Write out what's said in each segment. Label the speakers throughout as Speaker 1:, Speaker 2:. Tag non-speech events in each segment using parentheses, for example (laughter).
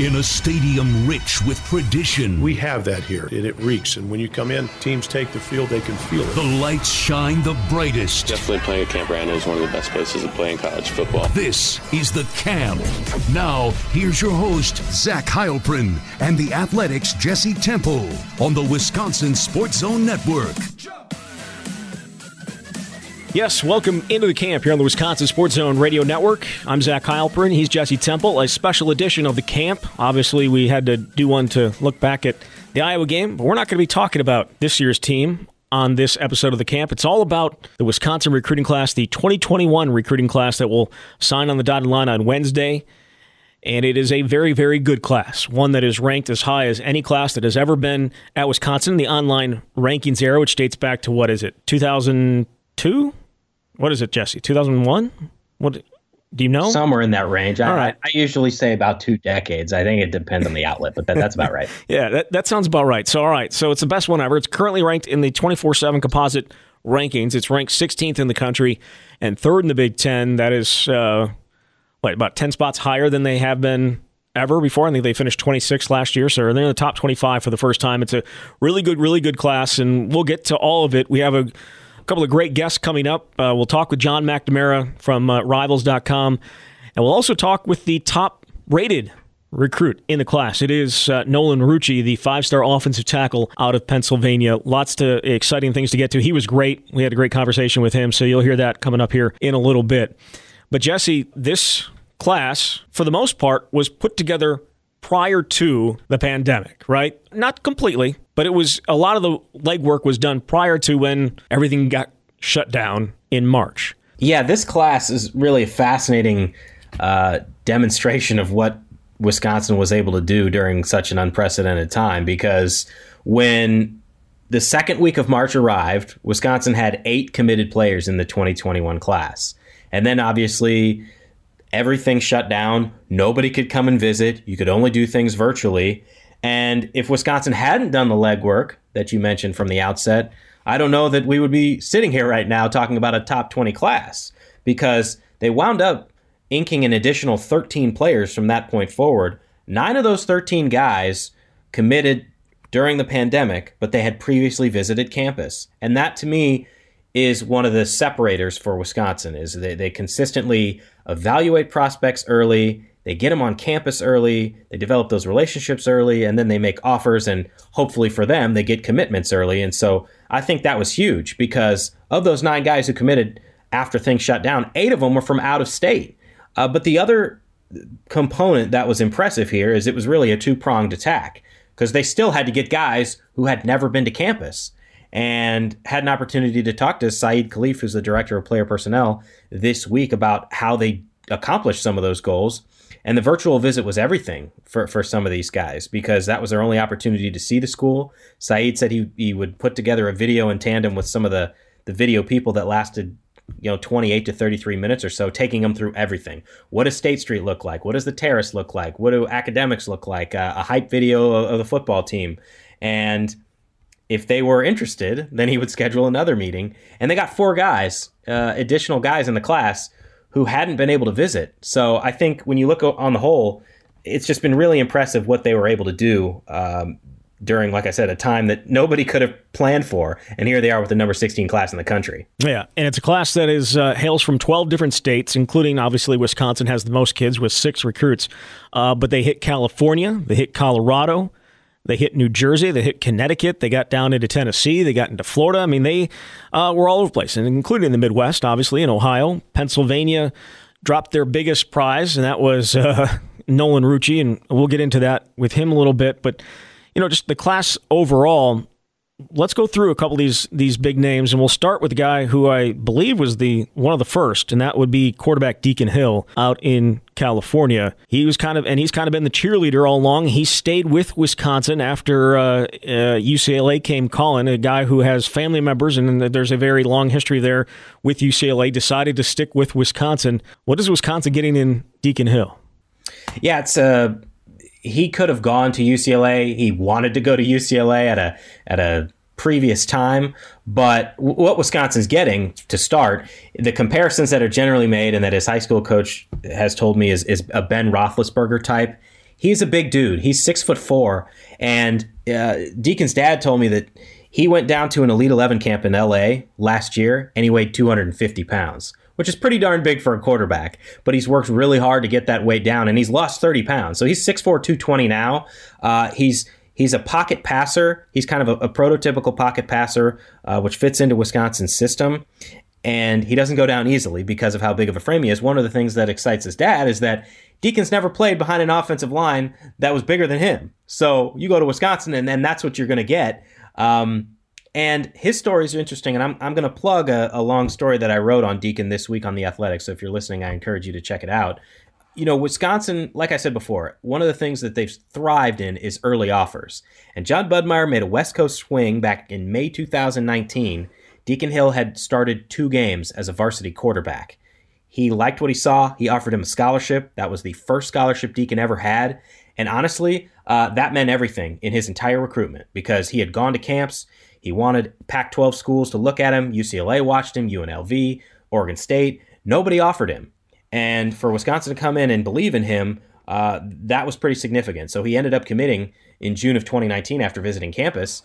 Speaker 1: in a stadium rich with tradition.
Speaker 2: We have that here, and it reeks. And when you come in, teams take the field, they can feel it.
Speaker 1: The lights shine the brightest.
Speaker 3: Definitely playing at Camp Randall is one of the best places to play in college football.
Speaker 1: This is the Camp. Now, here's your host, Zach Heilprin, and the Athletics' Jesse Temple on the Wisconsin Sports Zone Network.
Speaker 4: Yes, welcome into the camp here on the Wisconsin Sports Zone Radio Network. I'm Zach Heilprin. He's Jesse Temple. A special edition of the camp. Obviously, we had to do one to look back at the Iowa game, but we're not going to be talking about this year's team on this episode of the camp. It's all about the Wisconsin recruiting class, the 2021 recruiting class that will sign on the dotted line on Wednesday. And it is a very, very good class, one that is ranked as high as any class that has ever been at Wisconsin. In the online rankings era, which dates back to what is it, 2002? What is it, Jesse? 2001? What do you know?
Speaker 5: Somewhere in that range. All I, right. I, usually say about two decades. I think it depends on the outlet, but that, that's about right. (laughs)
Speaker 4: yeah, that, that sounds about right. So, all right. So it's the best one ever. It's currently ranked in the 24 7 composite rankings. It's ranked 16th in the country and third in the Big Ten. That is, uh, what, about 10 spots higher than they have been ever before. I think they finished 26 last year, so they're in the top 25 for the first time. It's a really good, really good class, and we'll get to all of it. We have a a couple of great guests coming up. Uh, we'll talk with Jon McNamara from uh, Rivals.com, and we'll also talk with the top rated recruit in the class. It is uh, Nolan Rucci, the five star offensive tackle out of Pennsylvania. Lots of exciting things to get to. He was great. We had a great conversation with him, so you'll hear that coming up here in a little bit. But Jesse, this class, for the most part, was put together prior to the pandemic, right? Not completely, but it was a lot of the legwork was done prior to when everything got shut down in March.
Speaker 5: Yeah, this class is really a fascinating uh, demonstration of what Wisconsin was able to do during such an unprecedented time because when the second week of March arrived, Wisconsin had eight committed players in the 2021 class. And then obviously everything shut down. Nobody could come and visit. You could only do things virtually. And if Wisconsin hadn't done the legwork that you mentioned from the outset, I don't know that we would be sitting here right now talking about a top 20 class because they wound up inking an additional 13 players from that point forward. Nine of those 13 guys committed during the pandemic, but they had previously visited campus. And that to me is one of the separators for Wisconsin is they, they consistently evaluate prospects early, they get them on campus early, they develop those relationships early, and then they make offers and hopefully for them they get commitments early. And so I think that was huge because of those nine guys who committed after things shut down, eight of them were from out of state. Uh, but the other component that was impressive here is it was really a two pronged attack because they still had to get guys who had never been to campus and had an opportunity to talk to Saeed Khalif, who's the director of player personnel, this week about how they accomplished some of those goals. And the virtual visit was everything for, for some of these guys because that was their only opportunity to see the school. Saeed said he, he would put together a video in tandem with some of the, the video people that lasted you know 28 to 33 minutes or so taking them through everything. What does state street look like? What does the terrace look like? What do academics look like? Uh, a hype video of, of the football team. And if they were interested, then he would schedule another meeting. And they got four guys, uh, additional guys in the class who hadn't been able to visit. So I think when you look on the whole, it's just been really impressive what they were able to do um, during, like I said, a time that nobody could have planned for. And here they are with the number 16 class in the country.
Speaker 4: Yeah, and it's a class that is uh, hails from 12 different states, including obviously Wisconsin has the most kids with six recruits. Uh, but they hit California, they hit Colorado. They hit New Jersey, they hit Connecticut, they got down into Tennessee, they got into Florida. I mean, they uh, were all over the place, and including the Midwest, obviously, in Ohio. Pennsylvania dropped their biggest prize, and that was uh, (laughs) Nolan Rucci, and we'll get into that with him a little bit. But, you know, just the class overall, let's go through a couple of these these big names, and we'll start with the guy who I believe was the one of the first, and that would be quarterback Deacon Hill out in California. He was kind of, and he's kind of been the cheerleader all along. He stayed with Wisconsin after uh, uh, UCLA came calling. A guy who has family members, and there's a very long history there with UCLA. Decided to stick with Wisconsin. What is Wisconsin getting in Deacon Hill?
Speaker 5: Yeah, it's a he could have gone to UCLA. He wanted to go to UCLA at a at a previous time, but what Wisconsin's getting to start, the comparisons that are generally made and that his high school coach has told me is is a Ben Roethlisberger type. he's a big dude. He's six foot four, and uh, Deacon's dad told me that he went down to an Elite Eleven camp in L.A. last year, and he weighed 250 pounds which is pretty darn big for a quarterback. But he's worked really hard to get that weight down, and he's lost 30 pounds. So he's 6'4", 220 now. Uh, he's he's a pocket passer. He's kind of a, a prototypical pocket passer, uh, which fits into Wisconsin's system. And he doesn't go down easily because of how big of a frame he is. One of the things that excites his dad is that Deacon's never played behind an offensive line that was bigger than him. So you go to Wisconsin, and, then that's what you're going to get. Um, and his stories are interesting. And I'm, I'm going to plug a, a, long story that I wrote on Deacon this week on The Athletic. So if you're listening, I encourage you to check it out. You know, Wisconsin, like I said before, one of the things that they've thrived in is early offers. And Jon Budmayer made a West Coast swing back in May 2019. Deacon Hill had started two games as a varsity quarterback. He liked what he saw. He offered him a scholarship. That was the first scholarship Deacon ever had. And honestly, uh, that meant everything in his entire recruitment because he had gone to camps. He wanted Pac 12 schools to look at him. UCLA watched him, UNLV, Oregon State. Nobody offered him. And for Wisconsin to come in and believe in him, uh, that was pretty significant. So he ended up committing in June of 2019 after visiting campus.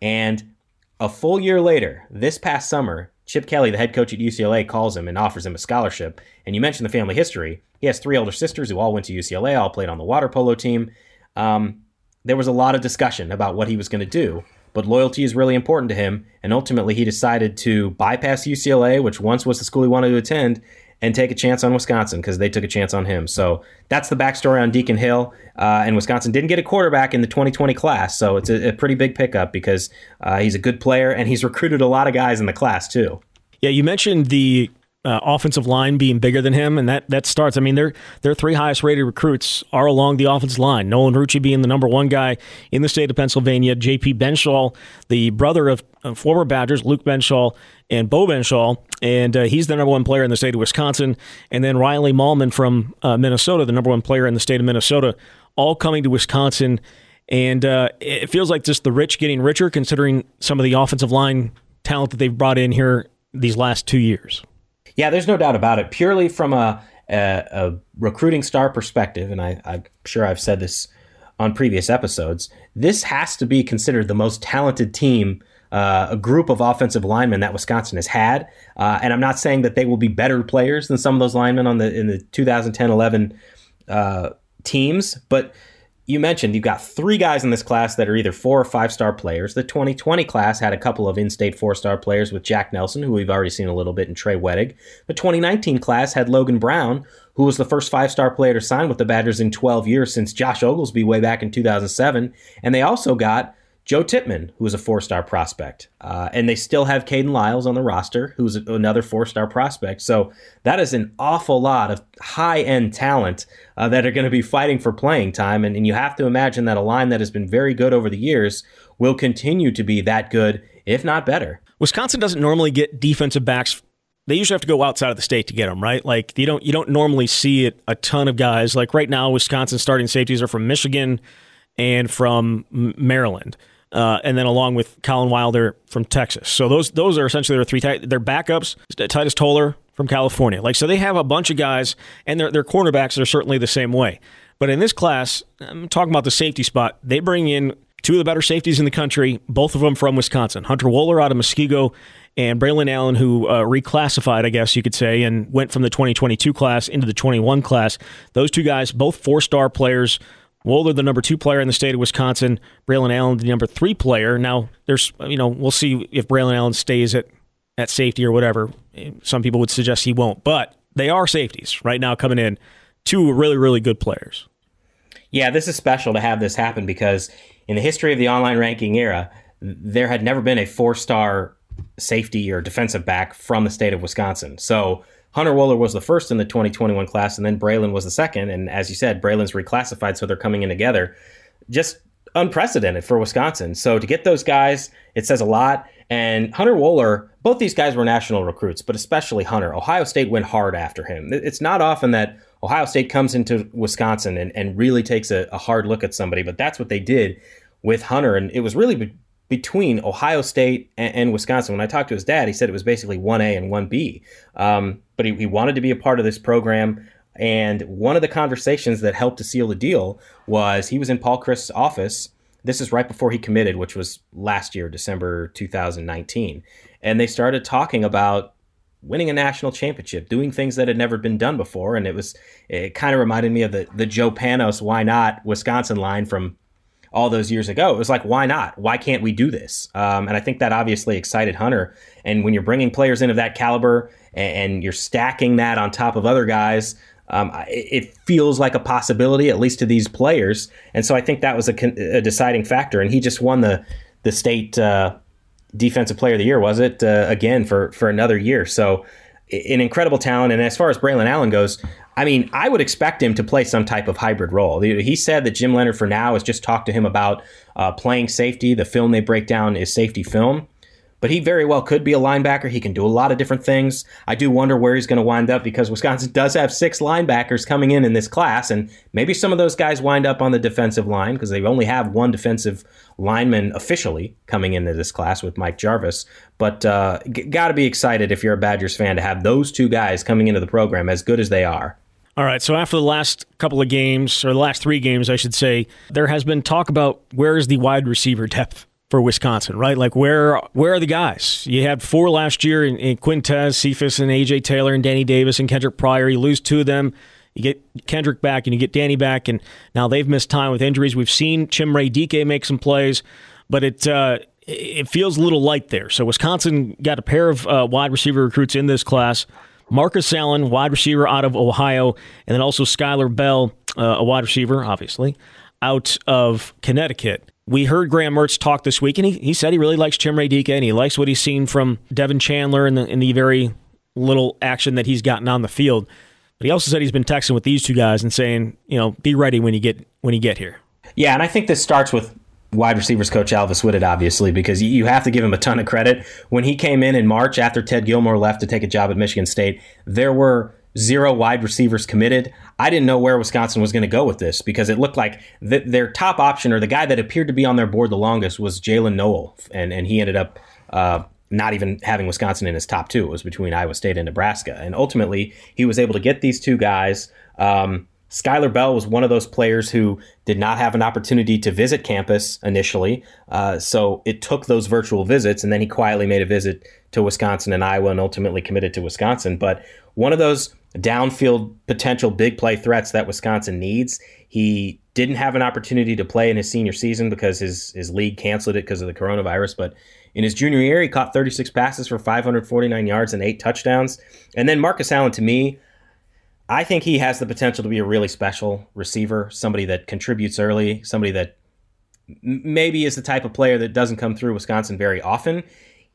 Speaker 5: And a full year later, this past summer, Chip Kelly, the head coach at UCLA, calls him and offers him a scholarship. And you mentioned the family history. He has three older sisters who all went to UCLA, all played on the water polo team. Um, there was a lot of discussion about what he was going to do but loyalty is really important to him. And ultimately, he decided to bypass UCLA, which once was the school he wanted to attend, and take a chance on Wisconsin because they took a chance on him. So that's the backstory on Deacon Hill. Uh, and Wisconsin didn't get a quarterback in the 2020 class. So it's a, a pretty big pickup because uh, he's a good player and he's (laughs) recruited a lot of guys in the class, too.
Speaker 4: Yeah, you mentioned the uh, offensive line being bigger than him, and that that starts. I mean, their their three highest rated recruits are along the offensive line. Nolan Rucci being the number one guy in the state of Pennsylvania. J.P. Benzschawel, the brother of uh, former Badgers Luke Benzschawel and Beau Benzschawel, and uh, he's the number one player in the state of Wisconsin. And then Riley Mahlman from uh, Minnesota, the number one player in the state of Minnesota, all coming to Wisconsin. And uh, it feels like just the rich getting richer, considering some of the offensive line talent that they've brought in here these last two years.
Speaker 5: Yeah, there's no doubt about it. Purely from a, a, a recruiting star perspective, and I, I'm sure I've said this on previous episodes, this has to be considered the most talented team, uh, a group of offensive linemen that Wisconsin has had. Uh, and I'm not saying that they will be better players than some of those linemen on the in the 2010-11 uh, teams, but you mentioned you've got three guys in this class that are either four or five star players. The 2020 class had a couple of in state four star players with Jack Nelson, who we've already seen a little bit, and Trey Wedig. The 2019 class had Logan Brown, who was the first five star player to sign with the Badgers in 12 years since Josh Oglesby way back in 2007. And they also got Joe Tippmann, who was a four star prospect. Uh, and they still have Kayden Lyles on the roster, who's another four star prospect. So that is an awful lot of high end talent uh, that are going to be fighting for playing time. And, and you have to imagine that a line that has been very good over the years will continue to be that good, if not better.
Speaker 4: Wisconsin doesn't normally get defensive backs they usually have to go outside of the state to get them, right? Like you don't you don't normally see it a ton of guys. Like right now, Wisconsin starting safeties are from Michigan and from Maryland uh, and then along with Collin Wilder from Texas. So those those are essentially their three. Their backups: Titus Toler from California. Like so, they have a bunch of guys, and their their cornerbacks are certainly the same way. But in this class, I'm talking about the safety spot. They bring in two of the better safeties in the country, both of them from Wisconsin. Hunter Wohler out of Muskego, and Braylon Allen, who uh, reclassified, I guess you could say, and went from the 2022 class into the 21 class. Those two guys, both four star players, Wohler, the number two player in the state of Wisconsin, Braylon Allen, the number three player. Now, there's, you know, we'll see if Braylon Allen stays at, at safety or whatever. Some people would suggest he won't, but they are safeties right now coming in. Two really, really good players.
Speaker 5: Yeah, this is special to have this happen because in the history of the online ranking era, there had never been a four star safety or defensive back from the state of Wisconsin. So Hunter Wohler was the first in the 2021 class, and then Braylon was the second. And as you said, Braylon's reclassified, so they're coming in together. Just unprecedented for Wisconsin. So to get those guys, it says a lot. And Hunter Wohler, both these guys were national recruits, but especially Hunter. Ohio State went hard after him. It's not often that Ohio State comes into Wisconsin and, and really takes a, a hard look at somebody, but that's what they did with Hunter. And it was really between Ohio State and, and, Wisconsin. When I talked to his dad, he said it was basically 1A and 1B. Um, but he, he, wanted to be a part of this program. And one of the conversations that helped to seal the deal was he was in Paul Chryst's office. This is right before he committed, which was last year, December 2019. And they started talking about winning a national championship, doing things that had never been done before. And it was, it kind of reminded me of the, the Joe Panos, why not Wisconsin line from all those years ago. It was like, why not? Why can't we do this? Um, and I think that obviously excited Hunter. And when you're bringing players in of that caliber and, and you're stacking that on top of other guys, um, it, feels like a possibility, at least to these players. And so I think that was a, a deciding factor. And he just won the the state uh, defensive player of the year, was it? Uh, again for for another year. So an incredible talent. And as far as Braylon Allen goes, I mean, I would expect him to play some type of hybrid role. He said that Jim Leonhard, for now has just talked to him about uh, playing safety. The film they break down is safety film but he very well could be a linebacker. He can do a lot of different things. I do wonder where he's going to wind up because Wisconsin (laughs) does have six linebackers coming in in this class, and maybe some of those guys wind up on the defensive line because they only have one defensive lineman officially coming into this class with Mike Jarvis. But uh, g- got to be excited if you're a Badgers fan to have those two guys coming into the program as good as they are.
Speaker 4: All right, so after the last couple of games, or the last three games, I should say, there has been talk about where is the wide receiver depth for Wisconsin, right? Like where where are the guys? You had four last year in, in Quintez, Cephus, and AJ Taylor, and Danny Davis and Kendrick Pryor. You lose two of them. You get Kendrick back and you get Danny back, and now they've missed time with injuries. We've seen Chimere Dike make some plays, but it uh, it feels a little light there. So Wisconsin got a pair of uh, wide receiver recruits in this class. Marcus Allen, wide receiver out of Ohio, and then also Skyler Bell, uh, a wide receiver, obviously, out of Connecticut we heard Graham Mertz talk this week, and he, he said he really likes Chimere Dike, and he likes what he's seen from Devin Chandler in the, in the very little action that he's gotten on the field. But he also said he's been texting with these two guys and saying, you know, be ready when you get when you get here.
Speaker 5: Yeah, and I think this starts with wide receivers coach Alvis Whitted, obviously, because you have to give him a ton of credit. When he came in in March after Ted Gilmore left to take a job at Michigan State, there were zero wide receivers committed. I didn't know where Wisconsin was going to go with this because it looked like th- their top option or the guy that appeared to be on their board the longest was Jaylin Noel, and and he ended up. Uh, not even having Wisconsin in his top two. It was between Iowa State and Nebraska. And ultimately, he was able to get these two guys. Um, Skyler Bell was one of those players who did not have an opportunity to visit campus initially. Uh, so it took those virtual visits, and then he quietly made a visit to Wisconsin and Iowa and ultimately committed to Wisconsin. But one of those downfield potential big play threats that Wisconsin needs. He didn't have an opportunity to play in his senior season because his his league canceled it because of the coronavirus, but in his junior year he caught 36 passes for 549 yards and 8 touchdowns. And then Marcus Allen to me I think he has the potential to be a really special receiver, somebody that contributes early, somebody that maybe is the type of player that doesn't come through Wisconsin very often.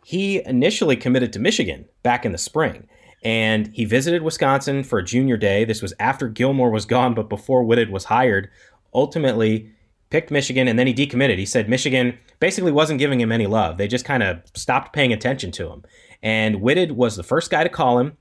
Speaker 5: He initially committed to Michigan back in the spring and he visited Wisconsin for a junior day. This was after Gilmore was gone, but before Whitted was hired. Ultimately, picked Michigan, and then he decommitted. He said Michigan basically wasn't giving him any love. They just kind of stopped paying attention to him. And Whitted was the first guy to call him,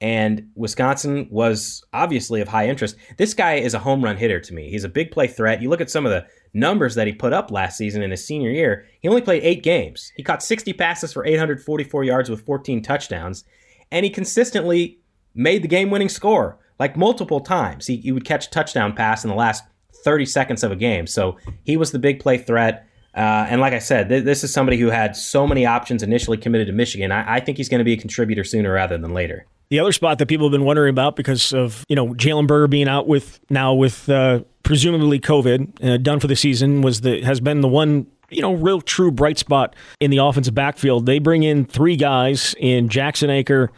Speaker 5: and Wisconsin was obviously of high interest. This guy is a home run hitter to me. He's a big play threat. You look at some of the numbers that he put up last season in his senior year. He only played eight games. He caught 60 passes for 844 yards with 14 touchdowns and he consistently made the game winning score like multiple times. He, he would catch a touchdown pass in the last 30 seconds of a game. So he was the big play threat. Uh, and like I said, th- this is somebody who had so many options initially committed to Michigan. I, I think he's going to be a contributor sooner rather than later.
Speaker 4: The other spot that people have been wondering about because of you know Jalen Berger being out with now with uh, presumably COVID uh, done for the season was the has been the one you know, real true bright spot in the offensive backfield. They bring in three guys in Jackson Acker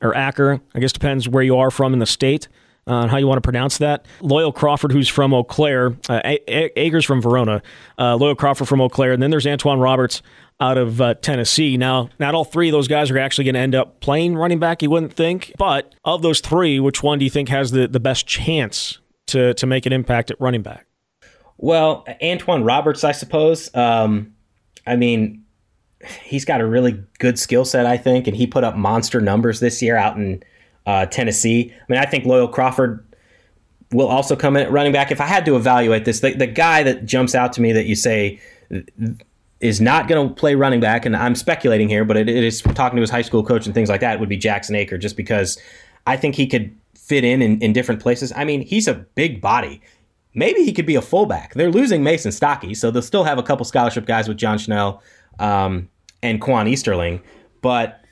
Speaker 4: or Acker, I guess depends where you are from in the state. Uh, how you want to pronounce that. Loyal Crawford, who's from Eau Claire, uh, A- from Verona, uh, Loyal Crawford from Eau Claire, and then there's Antoine Roberts out of uh, Tennessee. Now, not all three of those guys are actually going to end up playing running back, you wouldn't think. But of those three, which one do you think has the, the best chance to, to make an impact at running back?
Speaker 5: Well, Antoine Roberts, I suppose. Um, I mean, he's got a really good skill set, I think, and he put up monster numbers this year out in uh, Tennessee. I mean, I think Loyal Crawford will also come in at running back. If I had to evaluate this, the, the guy that jumps out to me that you say is not going to play running back, and I'm speculating here, but it, it is talking to his high school coach and things like that, would be Jackson Acker, just because I think he could fit in, in in different places. I mean, he's a big body. Maybe he could be a fullback. They're losing Mason Stokke, so they'll still have a couple scholarship guys with John Chenal um, and Quan Easterling, but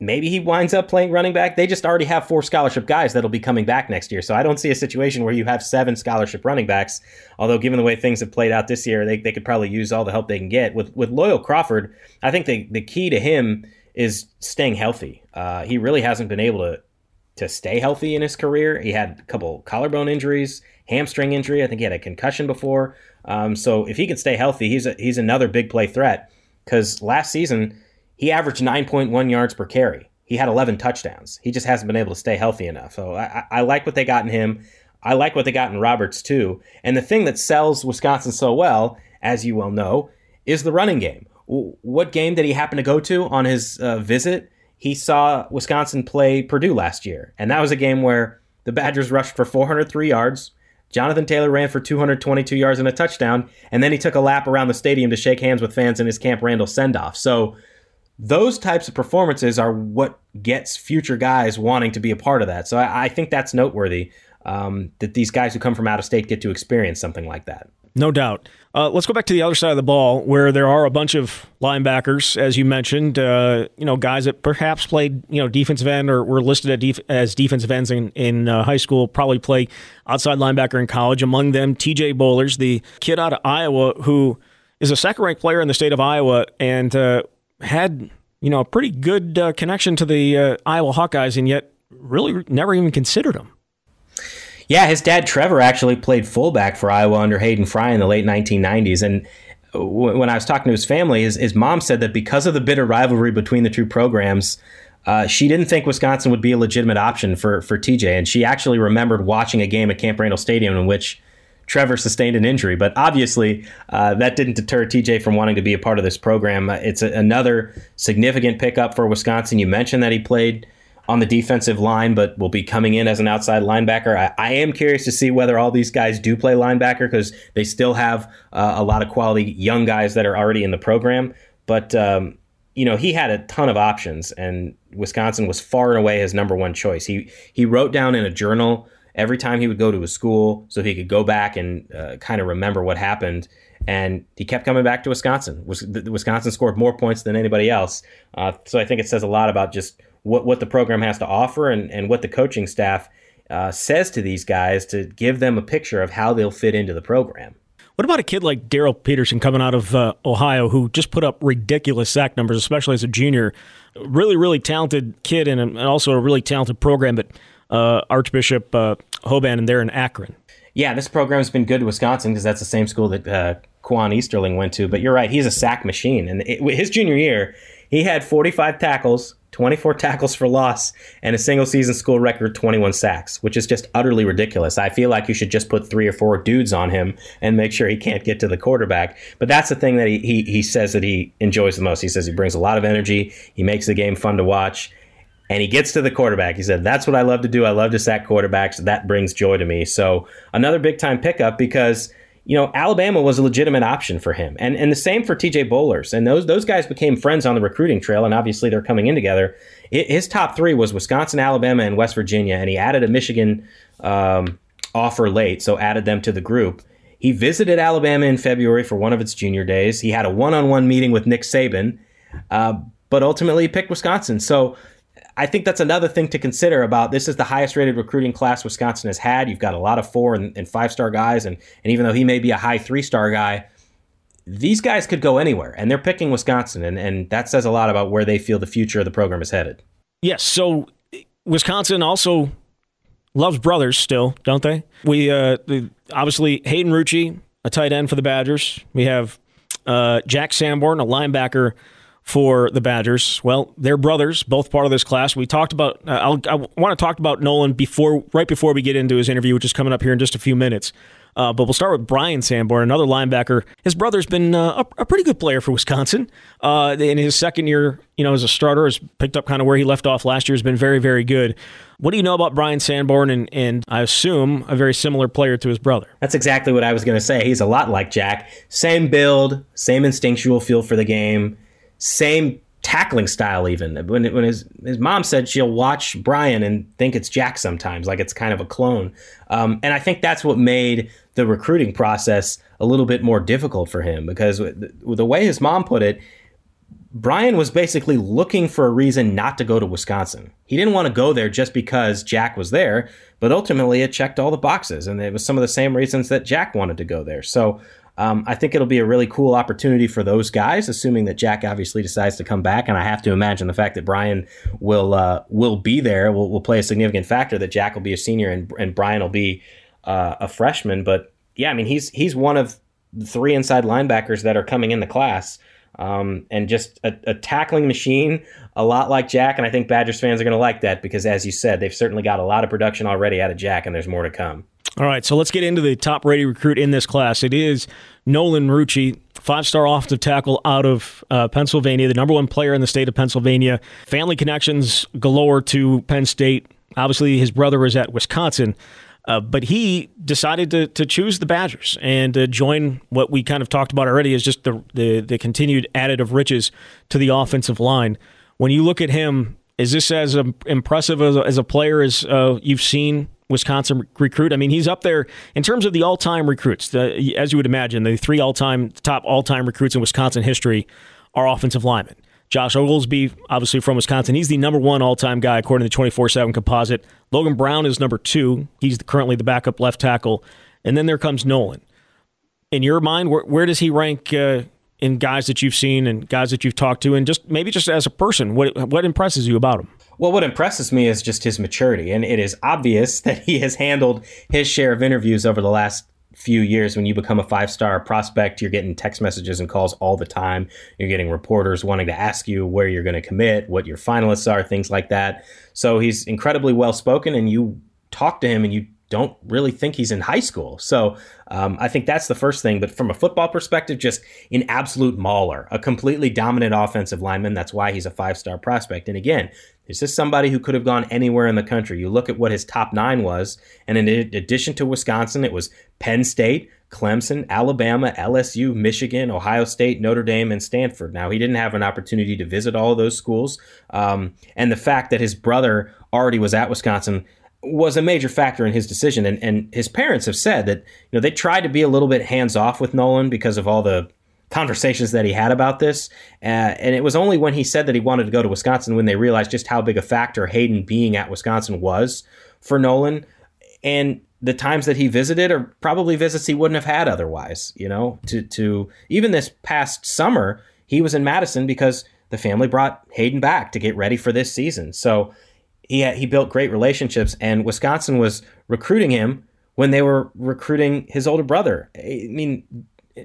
Speaker 5: maybe he winds up playing running back. They just already have four scholarship guys that'll be coming back next year. So I don't see a situation where you have seven scholarship running backs. Although given the way things have played out this year, they, they could probably use all the help they can get. With with Loyal Crawford, I think the, the key to him is staying healthy. Uh, he really hasn't been able to to stay healthy in his career. He had a couple collarbone injuries, hamstring injury. I think he had a concussion before. Um, so if he can stay healthy, he's a, he's another big play threat. Because last season he averaged 9.1 yards per carry. He had 11 touchdowns. He just hasn't been able to stay healthy enough. So I, I like what they got in him. I like what they got in Roberts too. And the thing that sells Wisconsin so well, as you well know, is the running game. What game did he happen to go to on his uh, visit? He saw Wisconsin play Purdue last year, and that was a game where the Badgers rushed for 403 yards. Jonathan Taylor ran for 222 yards and a touchdown, and then he took a lap around the stadium to shake hands with fans in his Camp Randall send off. So those types of performances are what gets future guys wanting to be a part of that. So I, I think that's noteworthy um, that these guys who come from out of state get to experience something like that.
Speaker 4: No doubt. Uh, let's go back to the other side of the ball, where there are a bunch of linebackers, as you mentioned. Uh, you know, guys that perhaps played, you know, defensive end or were listed def- as defensive ends in, in uh, high school. Probably play outside linebacker in college. Among them, T.J. Bollers, the kid out of Iowa, who is a second-ranked player in the state of Iowa, and uh, had you know a pretty good uh, connection to the uh, Iowa Hawkeyes, and yet really never even considered him.
Speaker 5: Yeah, his dad Trevor actually played fullback for Iowa under Hayden Fry in the late 1990s, and when I was talking to his family, his, his mom said that because of the bitter rivalry between the two programs, uh, she didn't think Wisconsin would be a legitimate option for for TJ, and she actually remembered watching a game at Camp Randall Stadium in which Trevor sustained an injury. But obviously, uh, that didn't deter TJ from wanting to be a part of this program. Uh, it's a, another significant pickup for Wisconsin. You mentioned that he played on the defensive line, but will be coming in as an outside linebacker. I, I am curious to see whether all these guys do play linebacker because they still have uh, a lot of quality young guys that are already in the program. But um, you know, he had a ton of options, and Wisconsin was far and away his number one choice. He he wrote down in a journal every time he would go to his school so he could go back and uh, kind of remember what happened. And he kept coming back to Wisconsin. Wisconsin scored more points than anybody else. Uh, so I think it says a lot about just what, what the program has to offer and, and what the coaching staff uh, says to these guys to give them a picture of how they'll fit into the program.
Speaker 4: What about a kid like Darryl Peterson coming out of uh, Ohio who just put up ridiculous sack numbers, especially as a junior? Really, really talented kid and, and also a really talented program, but uh, Archbishop uh, Hoban, and they're in Akron.
Speaker 5: Yeah, this program's been good to Wisconsin because that's the same school that uh, Quan Easterling went to. But you're right, he's a sack machine. And it, his junior year, he had 45 tackles, 24 (laughs) tackles for loss, and a single season school record 21 sacks, which is just utterly ridiculous. I feel like you should just put three or four dudes on him and make sure he can't get to the quarterback. But that's the thing that he, he, he says that he enjoys the most. He says he brings a lot of energy, he makes the game fun to watch and he gets to the quarterback. He said, That's what I love to do. I love to sack quarterbacks. That brings joy to me. So another big time pickup because. You know, Alabama was a legitimate option for him, and and the same for T.J. Bollers. and those those guys became friends on the recruiting trail, and obviously they're coming in together. It, his top three was Wisconsin, Alabama, and West Virginia, and he added a Michigan um, offer late, so added them to the group. He visited Alabama in February for one of its junior days. He had a one-on-one meeting with Nick Saban, uh, but ultimately he picked Wisconsin. So I think that's another thing to consider about this is the highest rated recruiting class Wisconsin has had. You've got a lot of four and, and five star guys, and, and even though he may be a high three star guy, these guys could go anywhere, and they're picking Wisconsin, and, and that says a lot about where they feel the future of the program is headed.
Speaker 4: Yes, so Wisconsin also loves brothers still, don't they? We uh, obviously Hayden Rucci, a tight end for the Badgers. We have uh, Jack Sanborn, a linebacker for the Badgers. Well, they're brothers, both part of this class. We talked about. Uh, i want to talk about Nolan before, right before we get into his interview, which is coming up here in just a few minutes. Uh, but we'll start with Bryan Sanborn, another linebacker. His brother's been uh, a, a, pretty good player for Wisconsin. Uh, in his second year, you know, as a starter, has picked up kind of where he left off last year. Has been very, very good. What do you know about Bryan Sanborn? And, and I assume a very similar player to his brother.
Speaker 5: That's exactly what I was going to say. He's a lot like Jack. Same build, same instinctual feel for the game same tackling style even when when his his mom said she'll watch Bryan and think it's Jack sometimes like it's kind of a clone um, and I think that's what made the recruiting process a little bit more difficult for him because the, the way his mom put it Bryan was basically looking for a reason not to go to Wisconsin. He didn't want to go there just because Jack was there, but ultimately it checked all the boxes, and it was some of the same reasons that Jack wanted to go there. So um, I think it'll be a really cool opportunity for those guys, assuming that Jack obviously decides to come back. And I have to imagine the fact that Bryan will uh, will be there will, will play a significant factor. That Jack will be a senior and, and Bryan will be uh, a freshman. But yeah, I mean he's he's one of three inside linebackers that are coming in the class. Um, and just a, a, tackling machine, a lot like Jack. And I think Badgers fans are going to like that because, as you said, they've certainly got a lot of production already out of Jack, and there's more to come.
Speaker 4: All right, so let's get into the top rated recruit in this class. It is Nolan Rucci, five star offensive tackle out of uh, Pennsylvania, the number one player in the state of Pennsylvania. Family connections galore to Penn State. Obviously, his brother is at Wisconsin. Uh, but he decided to, to choose the Badgers and uh, join what we kind of talked about already is just the, the, the continued additive riches to the offensive line. When you look at him, is this as impressive as a, as a player as uh, you've seen Wisconsin recruit. I mean, he's up there in terms of the all-time recruits. The, as you would imagine, the three all-time top all-time recruits in Wisconsin history are offensive linemen. Josh Oglesby, obviously from Wisconsin, he's the number one all-time guy according to the 24/7 composite. Logan Brown is number two. He's currently the backup left tackle, and then there comes Nolan. In your mind, where, where does he rank uh, in guys that you've seen and guys that you've talked to, and just maybe just as a person, what what impresses you about him?
Speaker 5: Well, what impresses me is just his maturity. And it is obvious (laughs) that he has handled his share of interviews over the last few years. When you become a five star prospect, you're getting text messages and calls all the time. You're getting reporters wanting to ask you where you're going to commit, what your finalists are, things like that. So he's incredibly well spoken, and you talk to him and you don't really think he's in high school. So um, I think that's the first thing. But from a football perspective, just an absolute mauler, a completely dominant offensive lineman. That's why he's a five star prospect. And again, this somebody who could have gone anywhere in the country. You look at what his top nine was, and in addition to Wisconsin, it was Penn State, Clemson, Alabama, LSU, Michigan, Ohio State, Notre Dame, and Stanford. Now, he didn't have an opportunity to visit all of those schools. Um, and the fact that his brother already was at Wisconsin was a major factor in his decision. And, and his parents have said that, you know, they tried to be a little bit hands off with Nolan because of all the conversations that he had about this. Uh, and it was only when he said that he wanted to go to Wisconsin when they realized just how big a factor Hayden being at Wisconsin was for Nolan. And the times that he visited are probably visits he wouldn't have had otherwise, you know, to, to even this past summer, he was in Madison because the family brought Hayden back to get ready for this season. So he, he built great relationships and Wisconsin was recruiting him when they were recruiting his older brother. I mean,